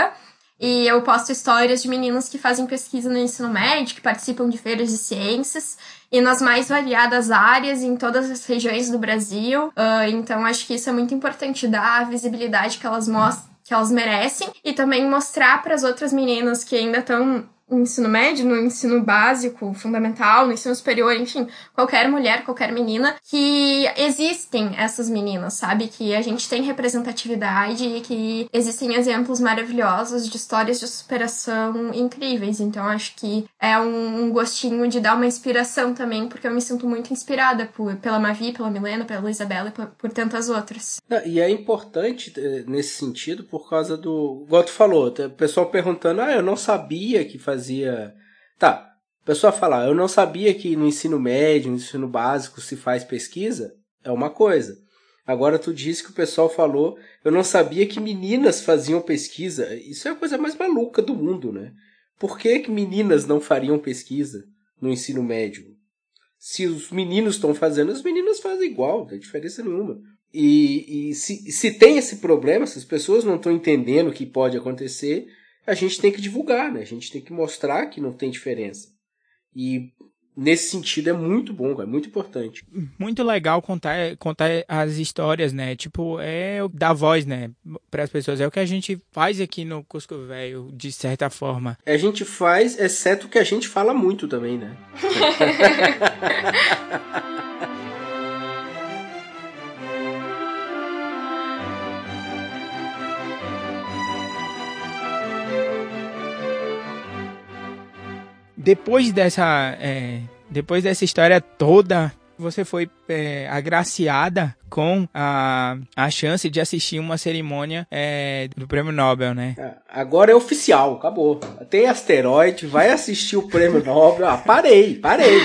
[SPEAKER 3] e eu posto histórias de meninas que fazem pesquisa no ensino médio, que participam de feiras de ciências e nas mais variadas áreas em todas as regiões do Brasil. Uh, então acho que isso é muito importante dar a visibilidade que elas mostram, que elas merecem e também mostrar para as outras meninas que ainda estão ensino médio, no ensino básico, fundamental, no ensino superior, enfim, qualquer mulher, qualquer menina, que existem essas meninas, sabe? Que a gente tem representatividade e que existem exemplos maravilhosos de histórias de superação incríveis. Então, acho que é um, gostinho de dar uma inspiração também, porque eu me sinto muito inspirada por, pela Mavi, pela Milena, pela Isabela e por, por tantas outras.
[SPEAKER 1] E é importante eh, nesse sentido por causa do. Igual tu falou, o pessoal perguntando, ah, eu não sabia que fazia. Tá, o pessoal fala, eu não sabia que no ensino médio, no ensino básico se faz pesquisa, é uma coisa. Agora tu disse que o pessoal falou, eu não sabia que meninas faziam pesquisa. Isso é a coisa mais maluca do mundo, né? Por que, que meninas não fariam pesquisa no ensino médio? Se os meninos estão fazendo, as meninas fazem igual, não tem diferença nenhuma. E, e se, se tem esse problema, se as pessoas não estão entendendo o que pode acontecer, a gente tem que divulgar, né? A gente tem que mostrar que não tem diferença. E nesse sentido é muito bom, é muito importante.
[SPEAKER 2] Muito legal contar, contar as histórias, né? Tipo, é dar voz, né, para as pessoas. É o que a gente faz aqui no Cusco Velho, de certa forma.
[SPEAKER 1] A gente faz, exceto que a gente fala muito também, né?
[SPEAKER 2] depois dessa, é, depois dessa história toda, você foi é, agraciada com a, a chance de assistir uma cerimônia é, do Prêmio Nobel, né?
[SPEAKER 1] É, agora é oficial, acabou. Tem asteroide, vai assistir o Prêmio Nobel. Ah, parei, parei.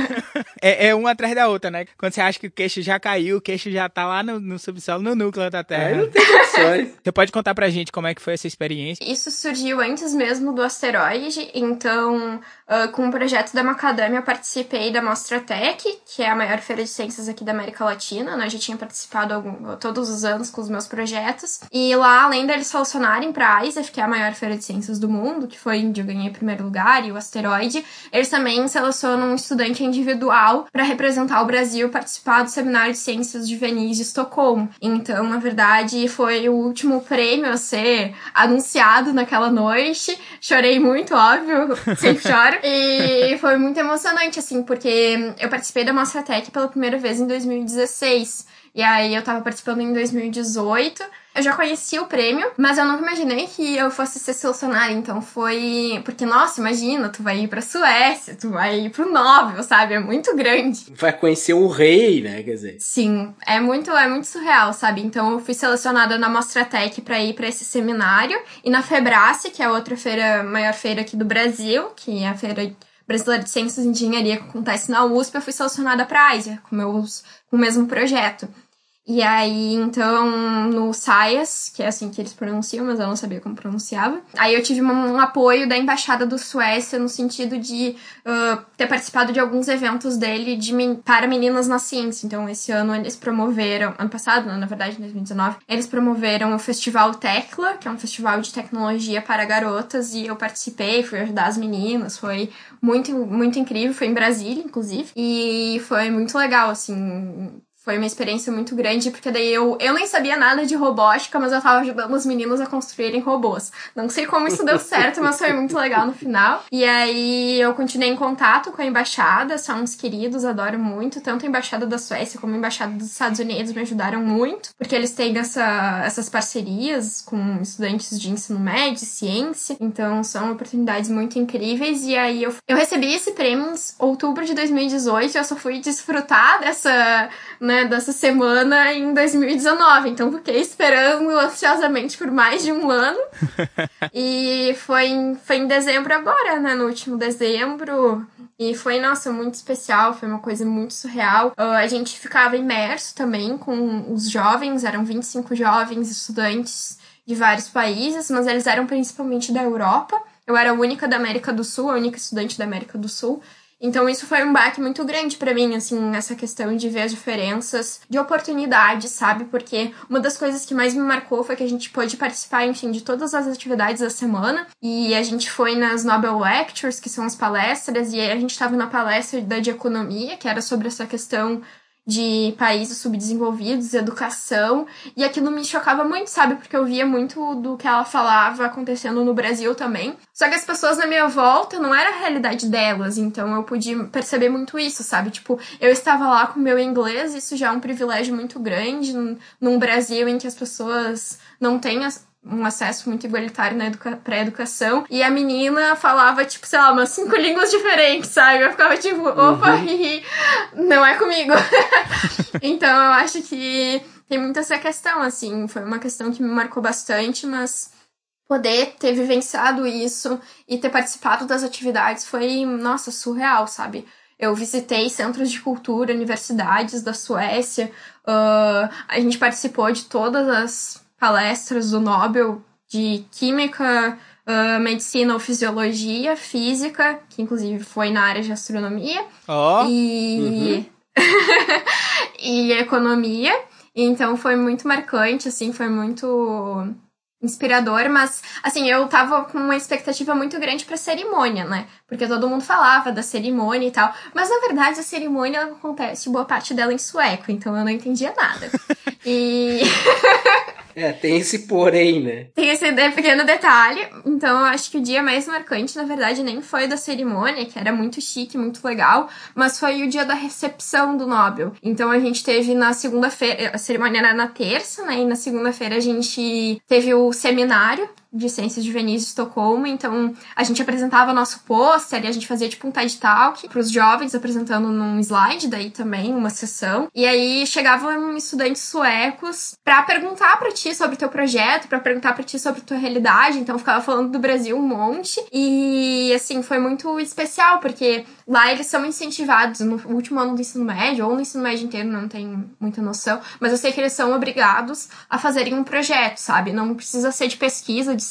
[SPEAKER 2] é, é uma atrás da outra, né? Quando você acha que o queixo já caiu, o queixo já tá lá no, no subsolo, no núcleo da Terra. Aí
[SPEAKER 1] não tem condições.
[SPEAKER 2] Você pode contar pra gente como é que foi essa experiência?
[SPEAKER 3] Isso surgiu antes mesmo do asteroide, então, uh, com o projeto da Macadâmia, eu participei da Mostra Tech, que é a maior feira de aqui da América Latina, né? Eu já tinha participado algum, todos os anos com os meus projetos. E lá, além deles selecionarem pra a ISEF, que é a maior feira de ciências do mundo, que foi onde eu ganhei primeiro lugar, e o asteroide, eles também selecionam um estudante individual para representar o Brasil participar do Seminário de Ciências Juvenis de Estocolmo. Então, na verdade, foi o último prêmio a ser anunciado naquela noite. Chorei muito, óbvio, sempre choro. E foi muito emocionante, assim, porque eu participei da Mostra Tech pela primeira vez em 2016. E aí eu tava participando em 2018. Eu já conhecia o prêmio, mas eu nunca imaginei que eu fosse ser selecionada. Então foi. Porque, nossa, imagina, tu vai ir pra Suécia, tu vai ir pro Nobel, sabe? É muito grande.
[SPEAKER 1] Vai conhecer o rei, né? Quer dizer.
[SPEAKER 3] Sim, é muito, é muito surreal, sabe? Então eu fui selecionada na Mostra Tech pra ir pra esse seminário. E na Febrace, que é a outra feira, maior feira aqui do Brasil, que é a feira brasileira de ciências e engenharia que acontece na USP, eu fui selecionada para a Ásia, com, meus, com o mesmo projeto. E aí, então, no SAIAS, que é assim que eles pronunciam, mas eu não sabia como pronunciava. Aí eu tive um, apoio da Embaixada do Suécia no sentido de uh, ter participado de alguns eventos dele de, para meninas na ciência. Então, esse ano eles promoveram, ano passado, na verdade, em 2019, eles promoveram o Festival Tecla, que é um festival de tecnologia para garotas, e eu participei, fui ajudar as meninas, foi muito, muito incrível, foi em Brasília, inclusive, e foi muito legal, assim foi uma experiência muito grande, porque daí eu, eu nem sabia nada de robótica, mas eu tava ajudando os meninos a construírem robôs. Não sei como isso deu certo, mas foi muito legal no final. E aí eu continuei em contato com a embaixada, são uns queridos, adoro muito. Tanto a embaixada da Suécia como a embaixada dos Estados Unidos me ajudaram muito, porque eles têm essa, essas parcerias com estudantes de ensino médio, ciência. Então são oportunidades muito incríveis. E aí eu, eu recebi esse prêmio em outubro de 2018, eu só fui desfrutar dessa né, dessa semana em 2019. Então fiquei esperando ansiosamente por mais de um ano. e foi em, foi em dezembro agora, né? No último dezembro. E foi, nossa, muito especial, foi uma coisa muito surreal. Uh, a gente ficava imerso também com os jovens, eram 25 jovens estudantes de vários países, mas eles eram principalmente da Europa. Eu era a única da América do Sul, a única estudante da América do Sul. Então isso foi um baque muito grande para mim, assim, essa questão de ver as diferenças de oportunidade, sabe? Porque uma das coisas que mais me marcou foi que a gente pôde participar, enfim, de todas as atividades da semana. E a gente foi nas Nobel Lectures, que são as palestras, e a gente estava na palestra da de economia, que era sobre essa questão de países subdesenvolvidos, educação, e aquilo me chocava muito, sabe? Porque eu via muito do que ela falava acontecendo no Brasil também. Só que as pessoas na minha volta não era a realidade delas, então eu pude perceber muito isso, sabe? Tipo, eu estava lá com meu inglês, isso já é um privilégio muito grande num Brasil em que as pessoas não têm um acesso muito igualitário na educa pra educação. E a menina falava, tipo, sei lá, umas cinco línguas diferentes, sabe? Eu ficava tipo, opa, uhum. hihi, não é comigo. então eu acho que tem muita essa questão, assim. Foi uma questão que me marcou bastante, mas poder ter vivenciado isso e ter participado das atividades foi, nossa, surreal, sabe? Eu visitei centros de cultura, universidades da Suécia, uh, a gente participou de todas as palestras do Nobel de Química, uh, Medicina ou Fisiologia, Física, que inclusive foi na área de astronomia,
[SPEAKER 2] oh.
[SPEAKER 3] e... Uhum. e Economia. Então foi muito marcante, assim, foi muito inspirador, mas assim, eu tava com uma expectativa muito grande pra cerimônia, né? Porque todo mundo falava da cerimônia e tal. Mas na verdade a cerimônia acontece boa parte dela em sueco, então eu não entendia nada. e.
[SPEAKER 1] É, tem esse porém, né?
[SPEAKER 3] Tem esse pequeno detalhe. Então, eu acho que o dia mais marcante, na verdade, nem foi da cerimônia, que era muito chique, muito legal, mas foi o dia da recepção do Nobel. Então, a gente teve na segunda-feira, a cerimônia era na terça, né? E na segunda-feira a gente teve o seminário de Ciências Juvenis de Estocolmo, então a gente apresentava nosso pôster e a gente fazia tipo um TED Talk pros jovens apresentando num slide, daí também uma sessão. E aí chegavam estudantes suecos para perguntar para ti sobre o teu projeto, para perguntar para ti sobre tua realidade, então ficava falando do Brasil um monte. E assim, foi muito especial porque lá eles são incentivados no último ano do ensino médio ou no ensino médio inteiro, não tenho muita noção, mas eu sei que eles são obrigados a fazerem um projeto, sabe? Não precisa ser de pesquisa, de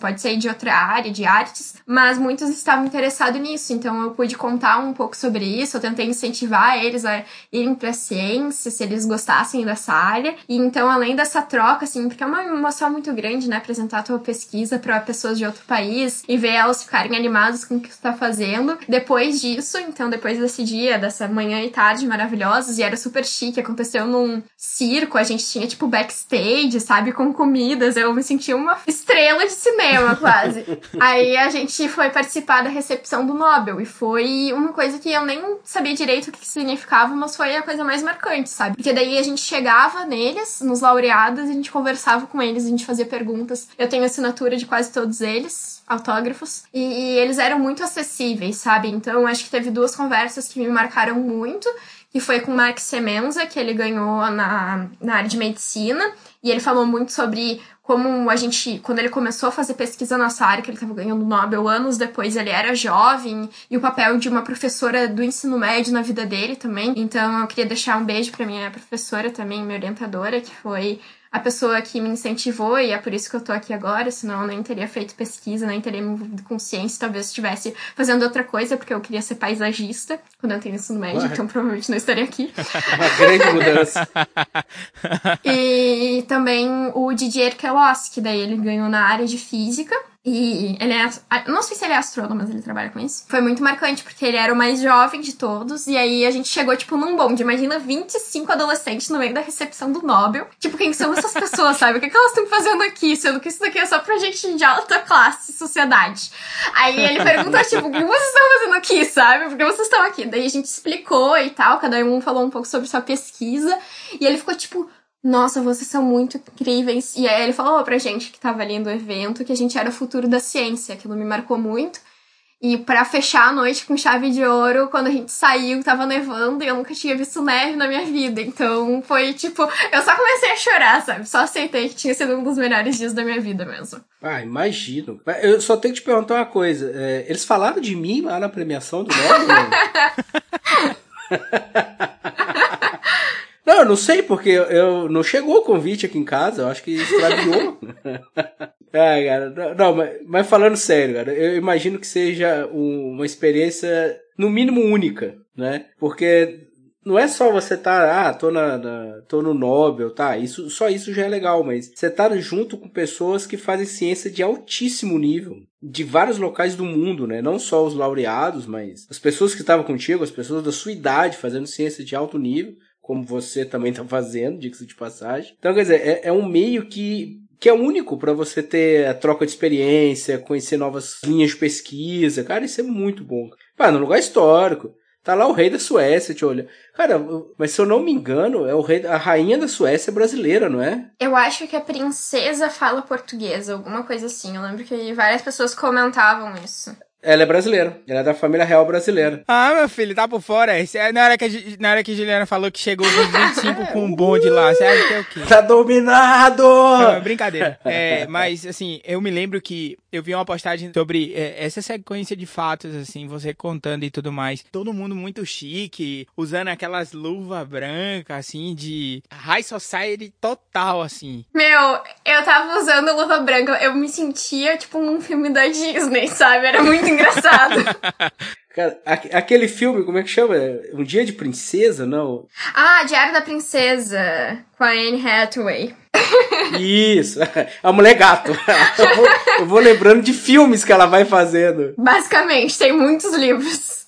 [SPEAKER 3] pode ser de outra área, de artes, mas muitos estavam interessados nisso, então eu pude contar um pouco sobre isso, eu tentei incentivar eles a irem para ciência, se eles gostassem dessa área. E então, além dessa troca, assim, porque é uma emoção muito grande, né, apresentar a tua pesquisa para pessoas de outro país e ver elas ficarem animadas com o que tu tá fazendo. Depois disso, então, depois desse dia, dessa manhã e tarde maravilhosos, e era super chique, aconteceu num circo, a gente tinha tipo backstage, sabe, com comidas, eu me sentia uma estrela de cinema, quase. Aí a gente foi participar da recepção do Nobel. E foi uma coisa que eu nem sabia direito o que significava, mas foi a coisa mais marcante, sabe? Porque daí a gente chegava neles, nos laureados, e a gente conversava com eles, a gente fazia perguntas. Eu tenho assinatura de quase todos eles, autógrafos. E, e eles eram muito acessíveis, sabe? Então acho que teve duas conversas que me marcaram muito que foi com o Mark Semenza, que ele ganhou na, na área de medicina, e ele falou muito sobre como a gente, quando ele começou a fazer pesquisa nessa área, que ele estava ganhando Nobel anos depois, ele era jovem, e o papel de uma professora do ensino médio na vida dele também. Então eu queria deixar um beijo para minha professora também, minha orientadora, que foi a pessoa que me incentivou e é por isso que eu tô aqui agora, senão eu nem teria feito pesquisa, nem teria me envolvido com ciência, talvez estivesse fazendo outra coisa, porque eu queria ser paisagista quando eu tenho ensino médio, Ué. então provavelmente não estaria aqui.
[SPEAKER 1] Uma grande mudança.
[SPEAKER 3] e também o Didier Queloz, que daí ele ganhou na área de física, e ele é. Não sei se ele é astrônomo, mas ele trabalha com isso. Foi muito marcante, porque ele era o mais jovem de todos. E aí a gente chegou, tipo, num bonde. Imagina 25 adolescentes no meio da recepção do Nobel. Tipo, quem são essas pessoas, sabe? O que, é que elas estão fazendo aqui? Sendo que isso daqui é só pra gente de alta classe, sociedade. Aí ele perguntou, tipo, o que vocês estão fazendo aqui, sabe? Por que vocês estão aqui? Daí a gente explicou e tal. Cada um falou um pouco sobre sua pesquisa. E ele ficou, tipo nossa, vocês são muito incríveis. E aí ele falou pra gente que tava ali no evento que a gente era o futuro da ciência. Aquilo me marcou muito. E para fechar a noite com chave de ouro, quando a gente saiu, tava nevando e eu nunca tinha visto neve na minha vida. Então foi tipo, eu só comecei a chorar, sabe? Só aceitei que tinha sido um dos melhores dias da minha vida mesmo.
[SPEAKER 1] Ah, imagino. Eu só tenho que te perguntar uma coisa. É, eles falaram de mim lá na premiação do Nobel? Não, eu não sei, porque eu, eu, não chegou o convite aqui em casa, eu acho que extraviou. ah, cara, não, mas, mas, falando sério, cara, eu imagino que seja um, uma experiência, no mínimo, única, né? Porque não é só você tá, ah, tô, na, na, tô no Nobel, tá? Isso, só isso já é legal, mas você tá junto com pessoas que fazem ciência de altíssimo nível, de vários locais do mundo, né? Não só os laureados, mas as pessoas que estavam contigo, as pessoas da sua idade fazendo ciência de alto nível como você também está fazendo, diga-se de passagem. Então, quer dizer, é, é um meio que que é único para você ter a troca de experiência, conhecer novas linhas de pesquisa. Cara, isso é muito bom. Ah, no lugar histórico. Tá lá o rei da Suécia, te olha. Cara, mas se eu não me engano, é o rei, a rainha da Suécia brasileira, não é?
[SPEAKER 3] Eu acho que a princesa fala portuguesa, alguma coisa assim. Eu lembro que várias pessoas comentavam isso.
[SPEAKER 1] Ela é brasileira. Ela é da família real brasileira.
[SPEAKER 2] Ah, meu filho, tá por fora. É, na, hora que a, na hora que a Juliana falou que chegou nos 25 com um bonde lá, você acha que é o quê?
[SPEAKER 1] Tá dominado!
[SPEAKER 2] Não, brincadeira. É, mas, assim, eu me lembro que eu vi uma postagem sobre é, essa sequência de fatos, assim, você contando e tudo mais. Todo mundo muito chique, usando aquelas luvas brancas, assim, de high society total, assim.
[SPEAKER 3] Meu, eu tava usando luva branca, eu me sentia, tipo, num filme da Disney, sabe? Era muito engraçado.
[SPEAKER 1] Cara, aquele filme, como é que chama? Um Dia de Princesa, não?
[SPEAKER 3] Ah, Diário da Princesa, com a Anne Hathaway.
[SPEAKER 1] Isso, a mulher gato. Eu vou, eu vou lembrando de filmes que ela vai fazendo.
[SPEAKER 3] Basicamente, tem muitos livros.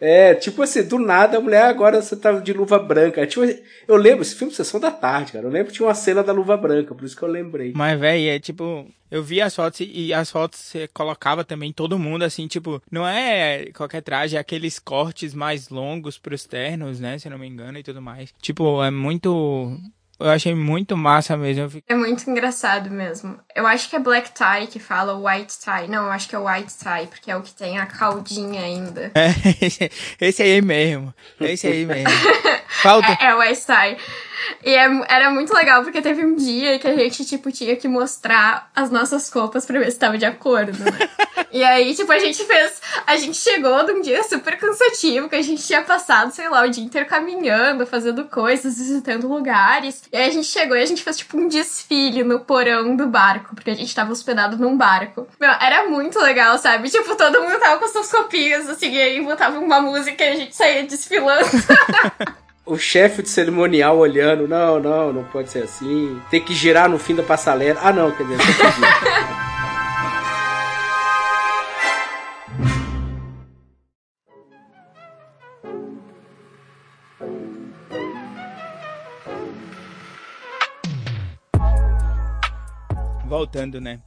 [SPEAKER 1] É, tipo assim, do nada a mulher agora você tá de luva branca. Tipo, eu lembro, esse filme Sessão da Tarde, cara. Eu lembro que tinha uma cena da luva branca, por isso que eu lembrei.
[SPEAKER 2] Mas, velho, é tipo. Eu vi as fotos e as fotos você colocava também todo mundo assim, tipo, não é qualquer traje, é aqueles cortes mais longos pros ternos, né? Se não me engano e tudo mais. Tipo, é muito eu achei muito massa mesmo.
[SPEAKER 3] É muito engraçado mesmo. Eu acho que é black tie que fala white tie. Não, eu acho que é white tie, porque é o que tem a caldinha ainda.
[SPEAKER 2] É, esse aí mesmo. Esse aí mesmo. Falta.
[SPEAKER 3] É, é white tie. E é, era muito legal, porque teve um dia que a gente, tipo, tinha que mostrar as nossas roupas pra ver se tava de acordo, né? e aí, tipo, a gente fez. A gente chegou num dia super cansativo, que a gente tinha passado, sei lá, o dia inteiro caminhando, fazendo coisas, visitando lugares. E aí a gente chegou e a gente fez, tipo, um desfile no porão do barco, porque a gente tava hospedado num barco. Meu, era muito legal, sabe? Tipo, todo mundo tava com suas copinhas, assim, e aí botava uma música e a gente saía desfilando.
[SPEAKER 1] o chefe de cerimonial olhando, não, não, não pode ser assim. Tem que girar no fim da passarela. Ah, não, quer dizer,
[SPEAKER 2] Voltando, né?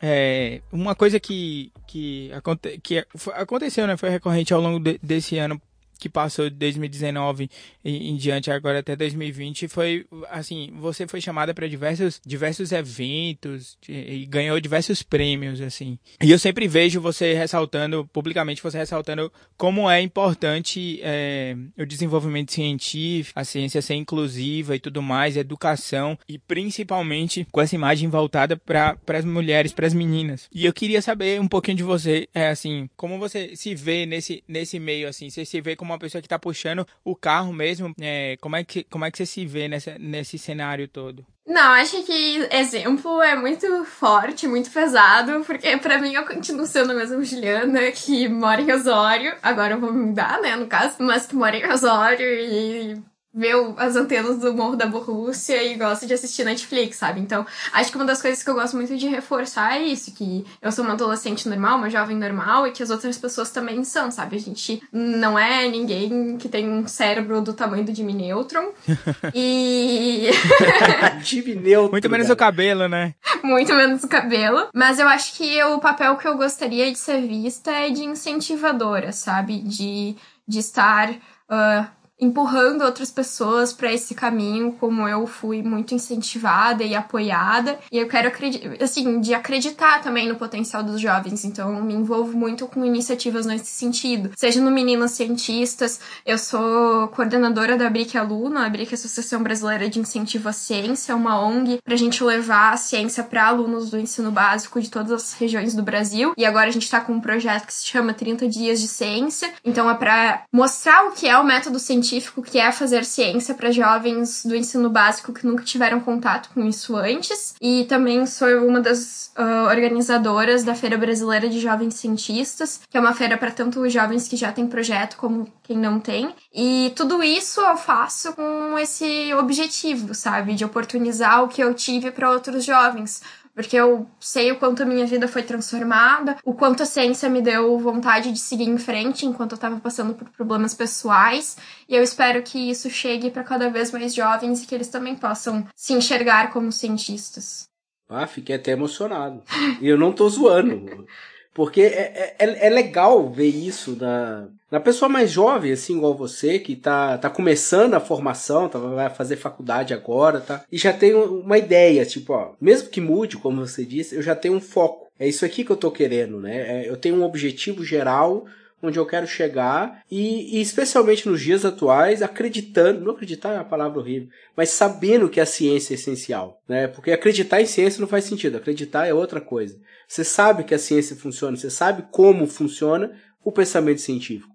[SPEAKER 2] É, uma coisa que, que, aconte, que aconteceu, né? Foi recorrente ao longo de, desse ano que passou de 2019 em, em diante agora até 2020 foi assim você foi chamada para diversos diversos eventos e ganhou diversos prêmios assim. E eu sempre vejo você ressaltando publicamente você ressaltando como é importante é, o desenvolvimento científico a ciência ser inclusiva e tudo mais educação e principalmente com essa imagem voltada para as mulheres para as meninas. E eu queria saber um pouquinho de você é assim como você se vê nesse nesse meio assim você se vê como uma pessoa que está puxando o carro mesmo, é, como, é que, como é que você se vê nessa, nesse cenário todo?
[SPEAKER 3] Não, acho que exemplo é muito forte, muito pesado, porque para mim eu continuo sendo a mesma Juliana que mora em Osório. Agora eu vou mudar, né, no caso, mas que mora em Osório e vê as antenas do Morro da Borrússia e gosta de assistir Netflix, sabe? Então, acho que uma das coisas que eu gosto muito de reforçar é isso, que eu sou uma adolescente normal, uma jovem normal e que as outras pessoas também são, sabe? A gente não é ninguém que tem um cérebro do tamanho do Jimmy Neutron. e...
[SPEAKER 1] Jimmy Neutron.
[SPEAKER 2] Muito menos cara. o cabelo, né?
[SPEAKER 3] Muito menos o cabelo. Mas eu acho que o papel que eu gostaria de ser vista é de incentivadora, sabe? De, de estar... Uh, empurrando outras pessoas para esse caminho, como eu fui muito incentivada e apoiada. E eu quero acreditar, assim, de acreditar também no potencial dos jovens. Então, eu me envolvo muito com iniciativas nesse sentido. Seja no Meninas Cientistas, eu sou coordenadora da BRIC Aluna, a BRIC Associação Brasileira de Incentivo à Ciência, uma ONG pra gente levar a ciência para alunos do ensino básico de todas as regiões do Brasil. E agora a gente tá com um projeto que se chama 30 Dias de Ciência. Então, é para mostrar o que é o método científico científico que é fazer ciência para jovens do ensino básico que nunca tiveram contato com isso antes. E também sou uma das uh, organizadoras da Feira Brasileira de Jovens Cientistas, que é uma feira para tanto jovens que já têm projeto como quem não tem. E tudo isso eu faço com esse objetivo, sabe? De oportunizar o que eu tive para outros jovens porque eu sei o quanto a minha vida foi transformada, o quanto a ciência me deu vontade de seguir em frente enquanto eu estava passando por problemas pessoais, e eu espero que isso chegue para cada vez mais jovens e que eles também possam se enxergar como cientistas.
[SPEAKER 1] Ah, fiquei até emocionado. E eu não tô zoando. Porque é, é, é, legal ver isso na, na pessoa mais jovem, assim, igual você, que tá, tá começando a formação, tá, vai fazer faculdade agora, tá? E já tem uma ideia, tipo, ó, mesmo que mude, como você disse, eu já tenho um foco. É isso aqui que eu tô querendo, né? É, eu tenho um objetivo geral onde eu quero chegar e, e, especialmente nos dias atuais acreditando, não acreditar é uma palavra horrível, mas sabendo que a ciência é essencial, né? Porque acreditar em ciência não faz sentido, acreditar é outra coisa. Você sabe que a ciência funciona, você sabe como funciona o pensamento científico.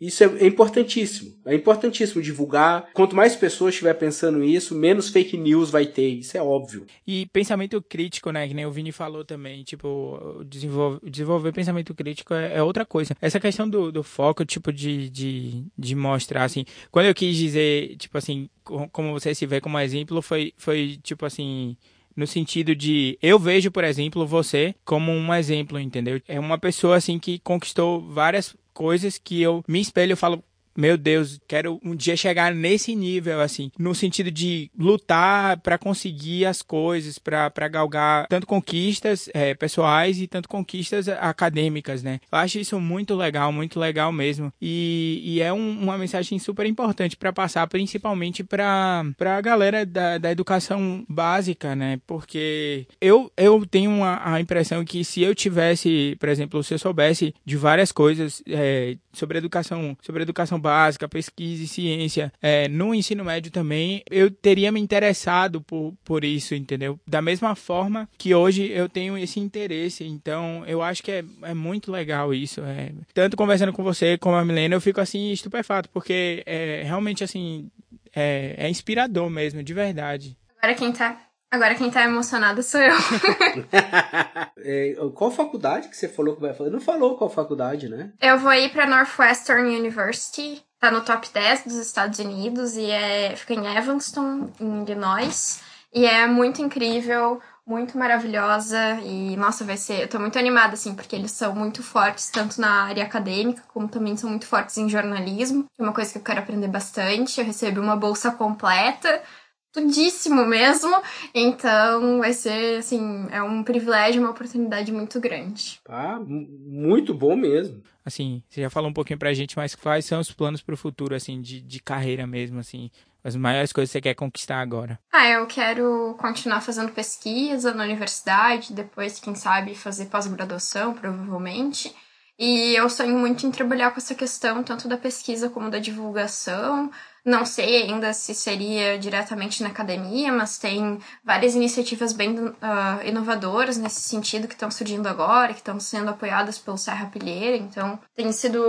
[SPEAKER 1] Isso é, é, importantíssimo. É importantíssimo divulgar. Quanto mais pessoas estiver pensando nisso, menos fake news vai ter. Isso é óbvio.
[SPEAKER 2] E pensamento crítico, né? Que nem o Vini falou também. Tipo, desenvolver, desenvolver pensamento crítico é, é, outra coisa. Essa questão do, do foco, tipo, de, de, de mostrar, assim. Quando eu quis dizer, tipo assim, como você se vê como exemplo, foi, foi tipo assim no sentido de eu vejo, por exemplo, você como um exemplo, entendeu? É uma pessoa assim que conquistou várias coisas que eu me espelho e falo, meu Deus, quero um dia chegar nesse nível, assim, no sentido de lutar para conseguir as coisas, para galgar tanto conquistas é, pessoais e tanto conquistas acadêmicas, né? Eu acho isso muito legal, muito legal mesmo. E, e é um, uma mensagem super importante para passar, principalmente para a galera da, da educação básica, né? Porque eu, eu tenho uma, a impressão que se eu tivesse, por exemplo, se eu soubesse de várias coisas é, sobre educação, sobre educação básica, pesquisa e ciência, é, no ensino médio também, eu teria me interessado por, por isso, entendeu? Da mesma forma que hoje eu tenho esse interesse. Então, eu acho que é, é muito legal isso. É. Tanto conversando com você como a Milena, eu fico assim estupefato, porque é realmente assim. É, é inspirador mesmo, de verdade.
[SPEAKER 3] Agora quem tá Agora quem tá emocionado sou eu.
[SPEAKER 1] é, qual faculdade que você falou que vai fazer? Não falou qual faculdade, né?
[SPEAKER 3] Eu vou ir pra Northwestern University. Tá no top 10 dos Estados Unidos e é, fica em Evanston, em Illinois. E é muito incrível, muito maravilhosa. E, nossa, vai ser. Eu tô muito animada, assim, porque eles são muito fortes, tanto na área acadêmica, como também são muito fortes em jornalismo. É uma coisa que eu quero aprender bastante. Eu recebi uma bolsa completa tudíssimo mesmo. Então vai ser, assim, é um privilégio, uma oportunidade muito grande.
[SPEAKER 1] Ah, muito bom mesmo.
[SPEAKER 2] Assim, você já falou um pouquinho pra gente, mas quais são os planos pro futuro, assim, de, de carreira mesmo, assim? As maiores coisas que você quer conquistar agora?
[SPEAKER 3] Ah, eu quero continuar fazendo pesquisa na universidade, depois, quem sabe, fazer pós-graduação, provavelmente. E eu sonho muito em trabalhar com essa questão, tanto da pesquisa como da divulgação, não sei ainda se seria diretamente na academia, mas tem várias iniciativas bem uh, inovadoras nesse sentido que estão surgindo agora, que estão sendo apoiadas pelo Serra Pilheira. Então, tem sido.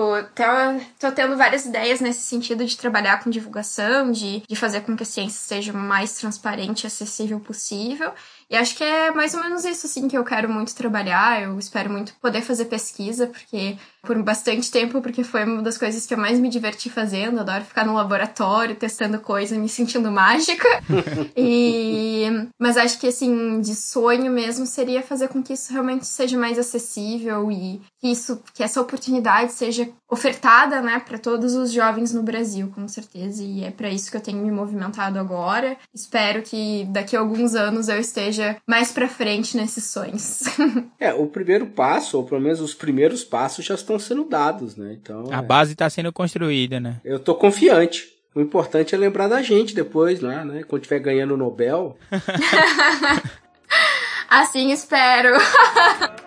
[SPEAKER 3] Tô, tendo várias ideias nesse sentido de trabalhar com divulgação, de, de fazer com que a ciência seja o mais transparente e acessível possível. E acho que é mais ou menos isso, assim, que eu quero muito trabalhar. Eu espero muito poder fazer pesquisa, porque por bastante tempo, porque foi uma das coisas que eu mais me diverti fazendo. Adoro ficar no laboratório, testando coisa, me sentindo mágica. e... Mas acho que, assim, de sonho mesmo seria fazer com que isso realmente seja mais acessível e que isso, que essa oportunidade seja ofertada, né, para todos os jovens no Brasil, com certeza. E é para isso que eu tenho me movimentado agora. Espero que daqui a alguns anos eu esteja mais para frente nesses sonhos.
[SPEAKER 1] é, o primeiro passo, ou pelo menos os primeiros passos já estão sendo dados, né? Então,
[SPEAKER 2] a
[SPEAKER 1] é...
[SPEAKER 2] base está sendo construída, né?
[SPEAKER 1] Eu tô confiante. O importante é lembrar da gente depois, né? né? Quando estiver ganhando o Nobel.
[SPEAKER 3] assim espero.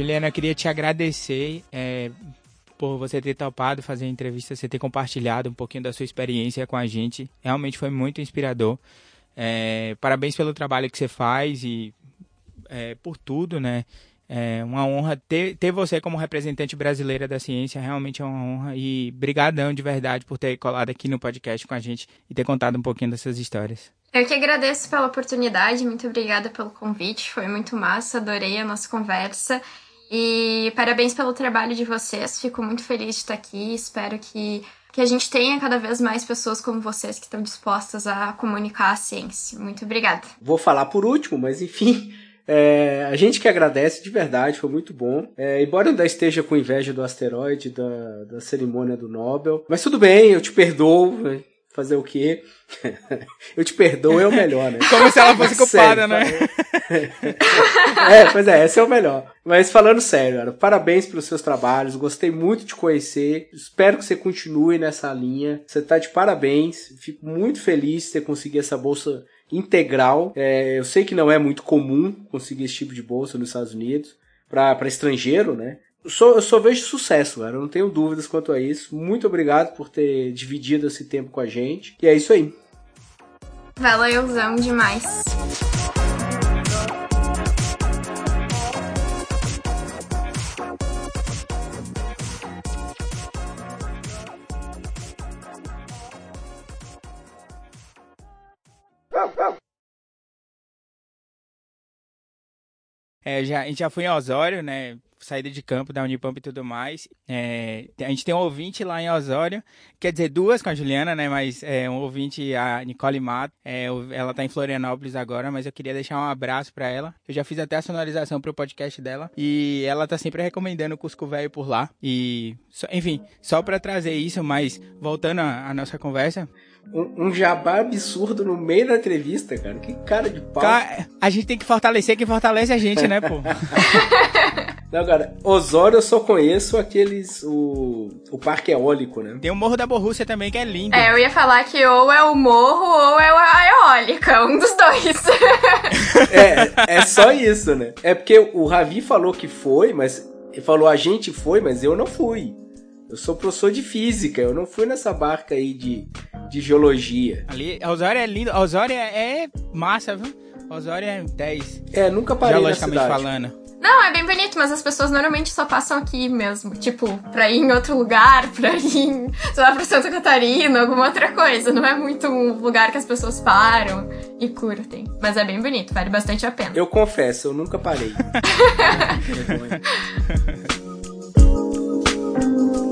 [SPEAKER 2] Juliana, queria te agradecer é, por você ter topado fazer a entrevista, você ter compartilhado um pouquinho da sua experiência com a gente. Realmente foi muito inspirador. É, parabéns pelo trabalho que você faz e é, por tudo, né? É uma honra ter, ter você como representante brasileira da ciência, realmente é uma honra. E brigadão de verdade por ter colado aqui no podcast com a gente e ter contado um pouquinho dessas histórias.
[SPEAKER 3] Eu que agradeço pela oportunidade, muito obrigada pelo convite, foi muito massa, adorei a nossa conversa. E parabéns pelo trabalho de vocês, fico muito feliz de estar aqui, espero que, que a gente tenha cada vez mais pessoas como vocês que estão dispostas a comunicar a ciência. Muito obrigada.
[SPEAKER 1] Vou falar por último, mas enfim, é, a gente que agradece de verdade, foi muito bom. É, embora eu ainda esteja com inveja do asteroide, da, da cerimônia do Nobel. Mas tudo bem, eu te perdoo. Fazer o quê? eu te perdoo é o melhor, né?
[SPEAKER 2] Como se ela fosse culpada, né?
[SPEAKER 1] é, pois é, esse é o melhor. Mas falando sério, cara, parabéns pelos seus trabalhos. Gostei muito de conhecer. Espero que você continue nessa linha. Você tá de parabéns. Fico muito feliz de ter conseguido essa bolsa integral. É, eu sei que não é muito comum conseguir esse tipo de bolsa nos Estados Unidos para estrangeiro, né? Eu só, eu só vejo sucesso, cara. Eu não tenho dúvidas quanto a isso. Muito obrigado por ter dividido esse tempo com a gente. E é isso aí.
[SPEAKER 3] Valeuzão demais.
[SPEAKER 2] É, já, a gente já foi em Osório, né? Saída de campo da Unipamp e tudo mais. É, a gente tem um ouvinte lá em Osório, quer dizer, duas com a Juliana, né? Mas é, um ouvinte, a Nicole Mato. É, ela tá em Florianópolis agora, mas eu queria deixar um abraço para ela. Eu já fiz até a sonorização pro podcast dela. E ela tá sempre recomendando o Cusco Velho por lá. E, enfim, só para trazer isso, mas voltando à nossa conversa,
[SPEAKER 1] um, um, jabá absurdo no meio da entrevista, cara. Que cara de pau.
[SPEAKER 2] a gente tem que fortalecer quem fortalece a gente, né, pô?
[SPEAKER 1] Não, cara, Osório eu só conheço aqueles. O, o parque eólico, né?
[SPEAKER 2] Tem o Morro da Borrússia também, que é lindo.
[SPEAKER 3] É, eu ia falar que ou é o morro ou é a eólica, um dos dois.
[SPEAKER 1] é, é só isso, né? É porque o Ravi falou que foi, mas. Ele falou a gente foi, mas eu não fui. Eu sou professor de física, eu não fui nessa barca aí de, de geologia.
[SPEAKER 2] Ali, Osório é lindo, Osório é, é massa, viu? Osório é 10.
[SPEAKER 1] É, nunca parei na cidade.
[SPEAKER 2] falando.
[SPEAKER 3] Não, é bem bonito, mas as pessoas normalmente só passam aqui mesmo. Tipo, pra ir em outro lugar, pra ir, em, sei lá, pra Santa Catarina, alguma outra coisa. Não é muito um lugar que as pessoas param e curtem. Mas é bem bonito, vale bastante a pena.
[SPEAKER 1] Eu confesso, eu nunca parei.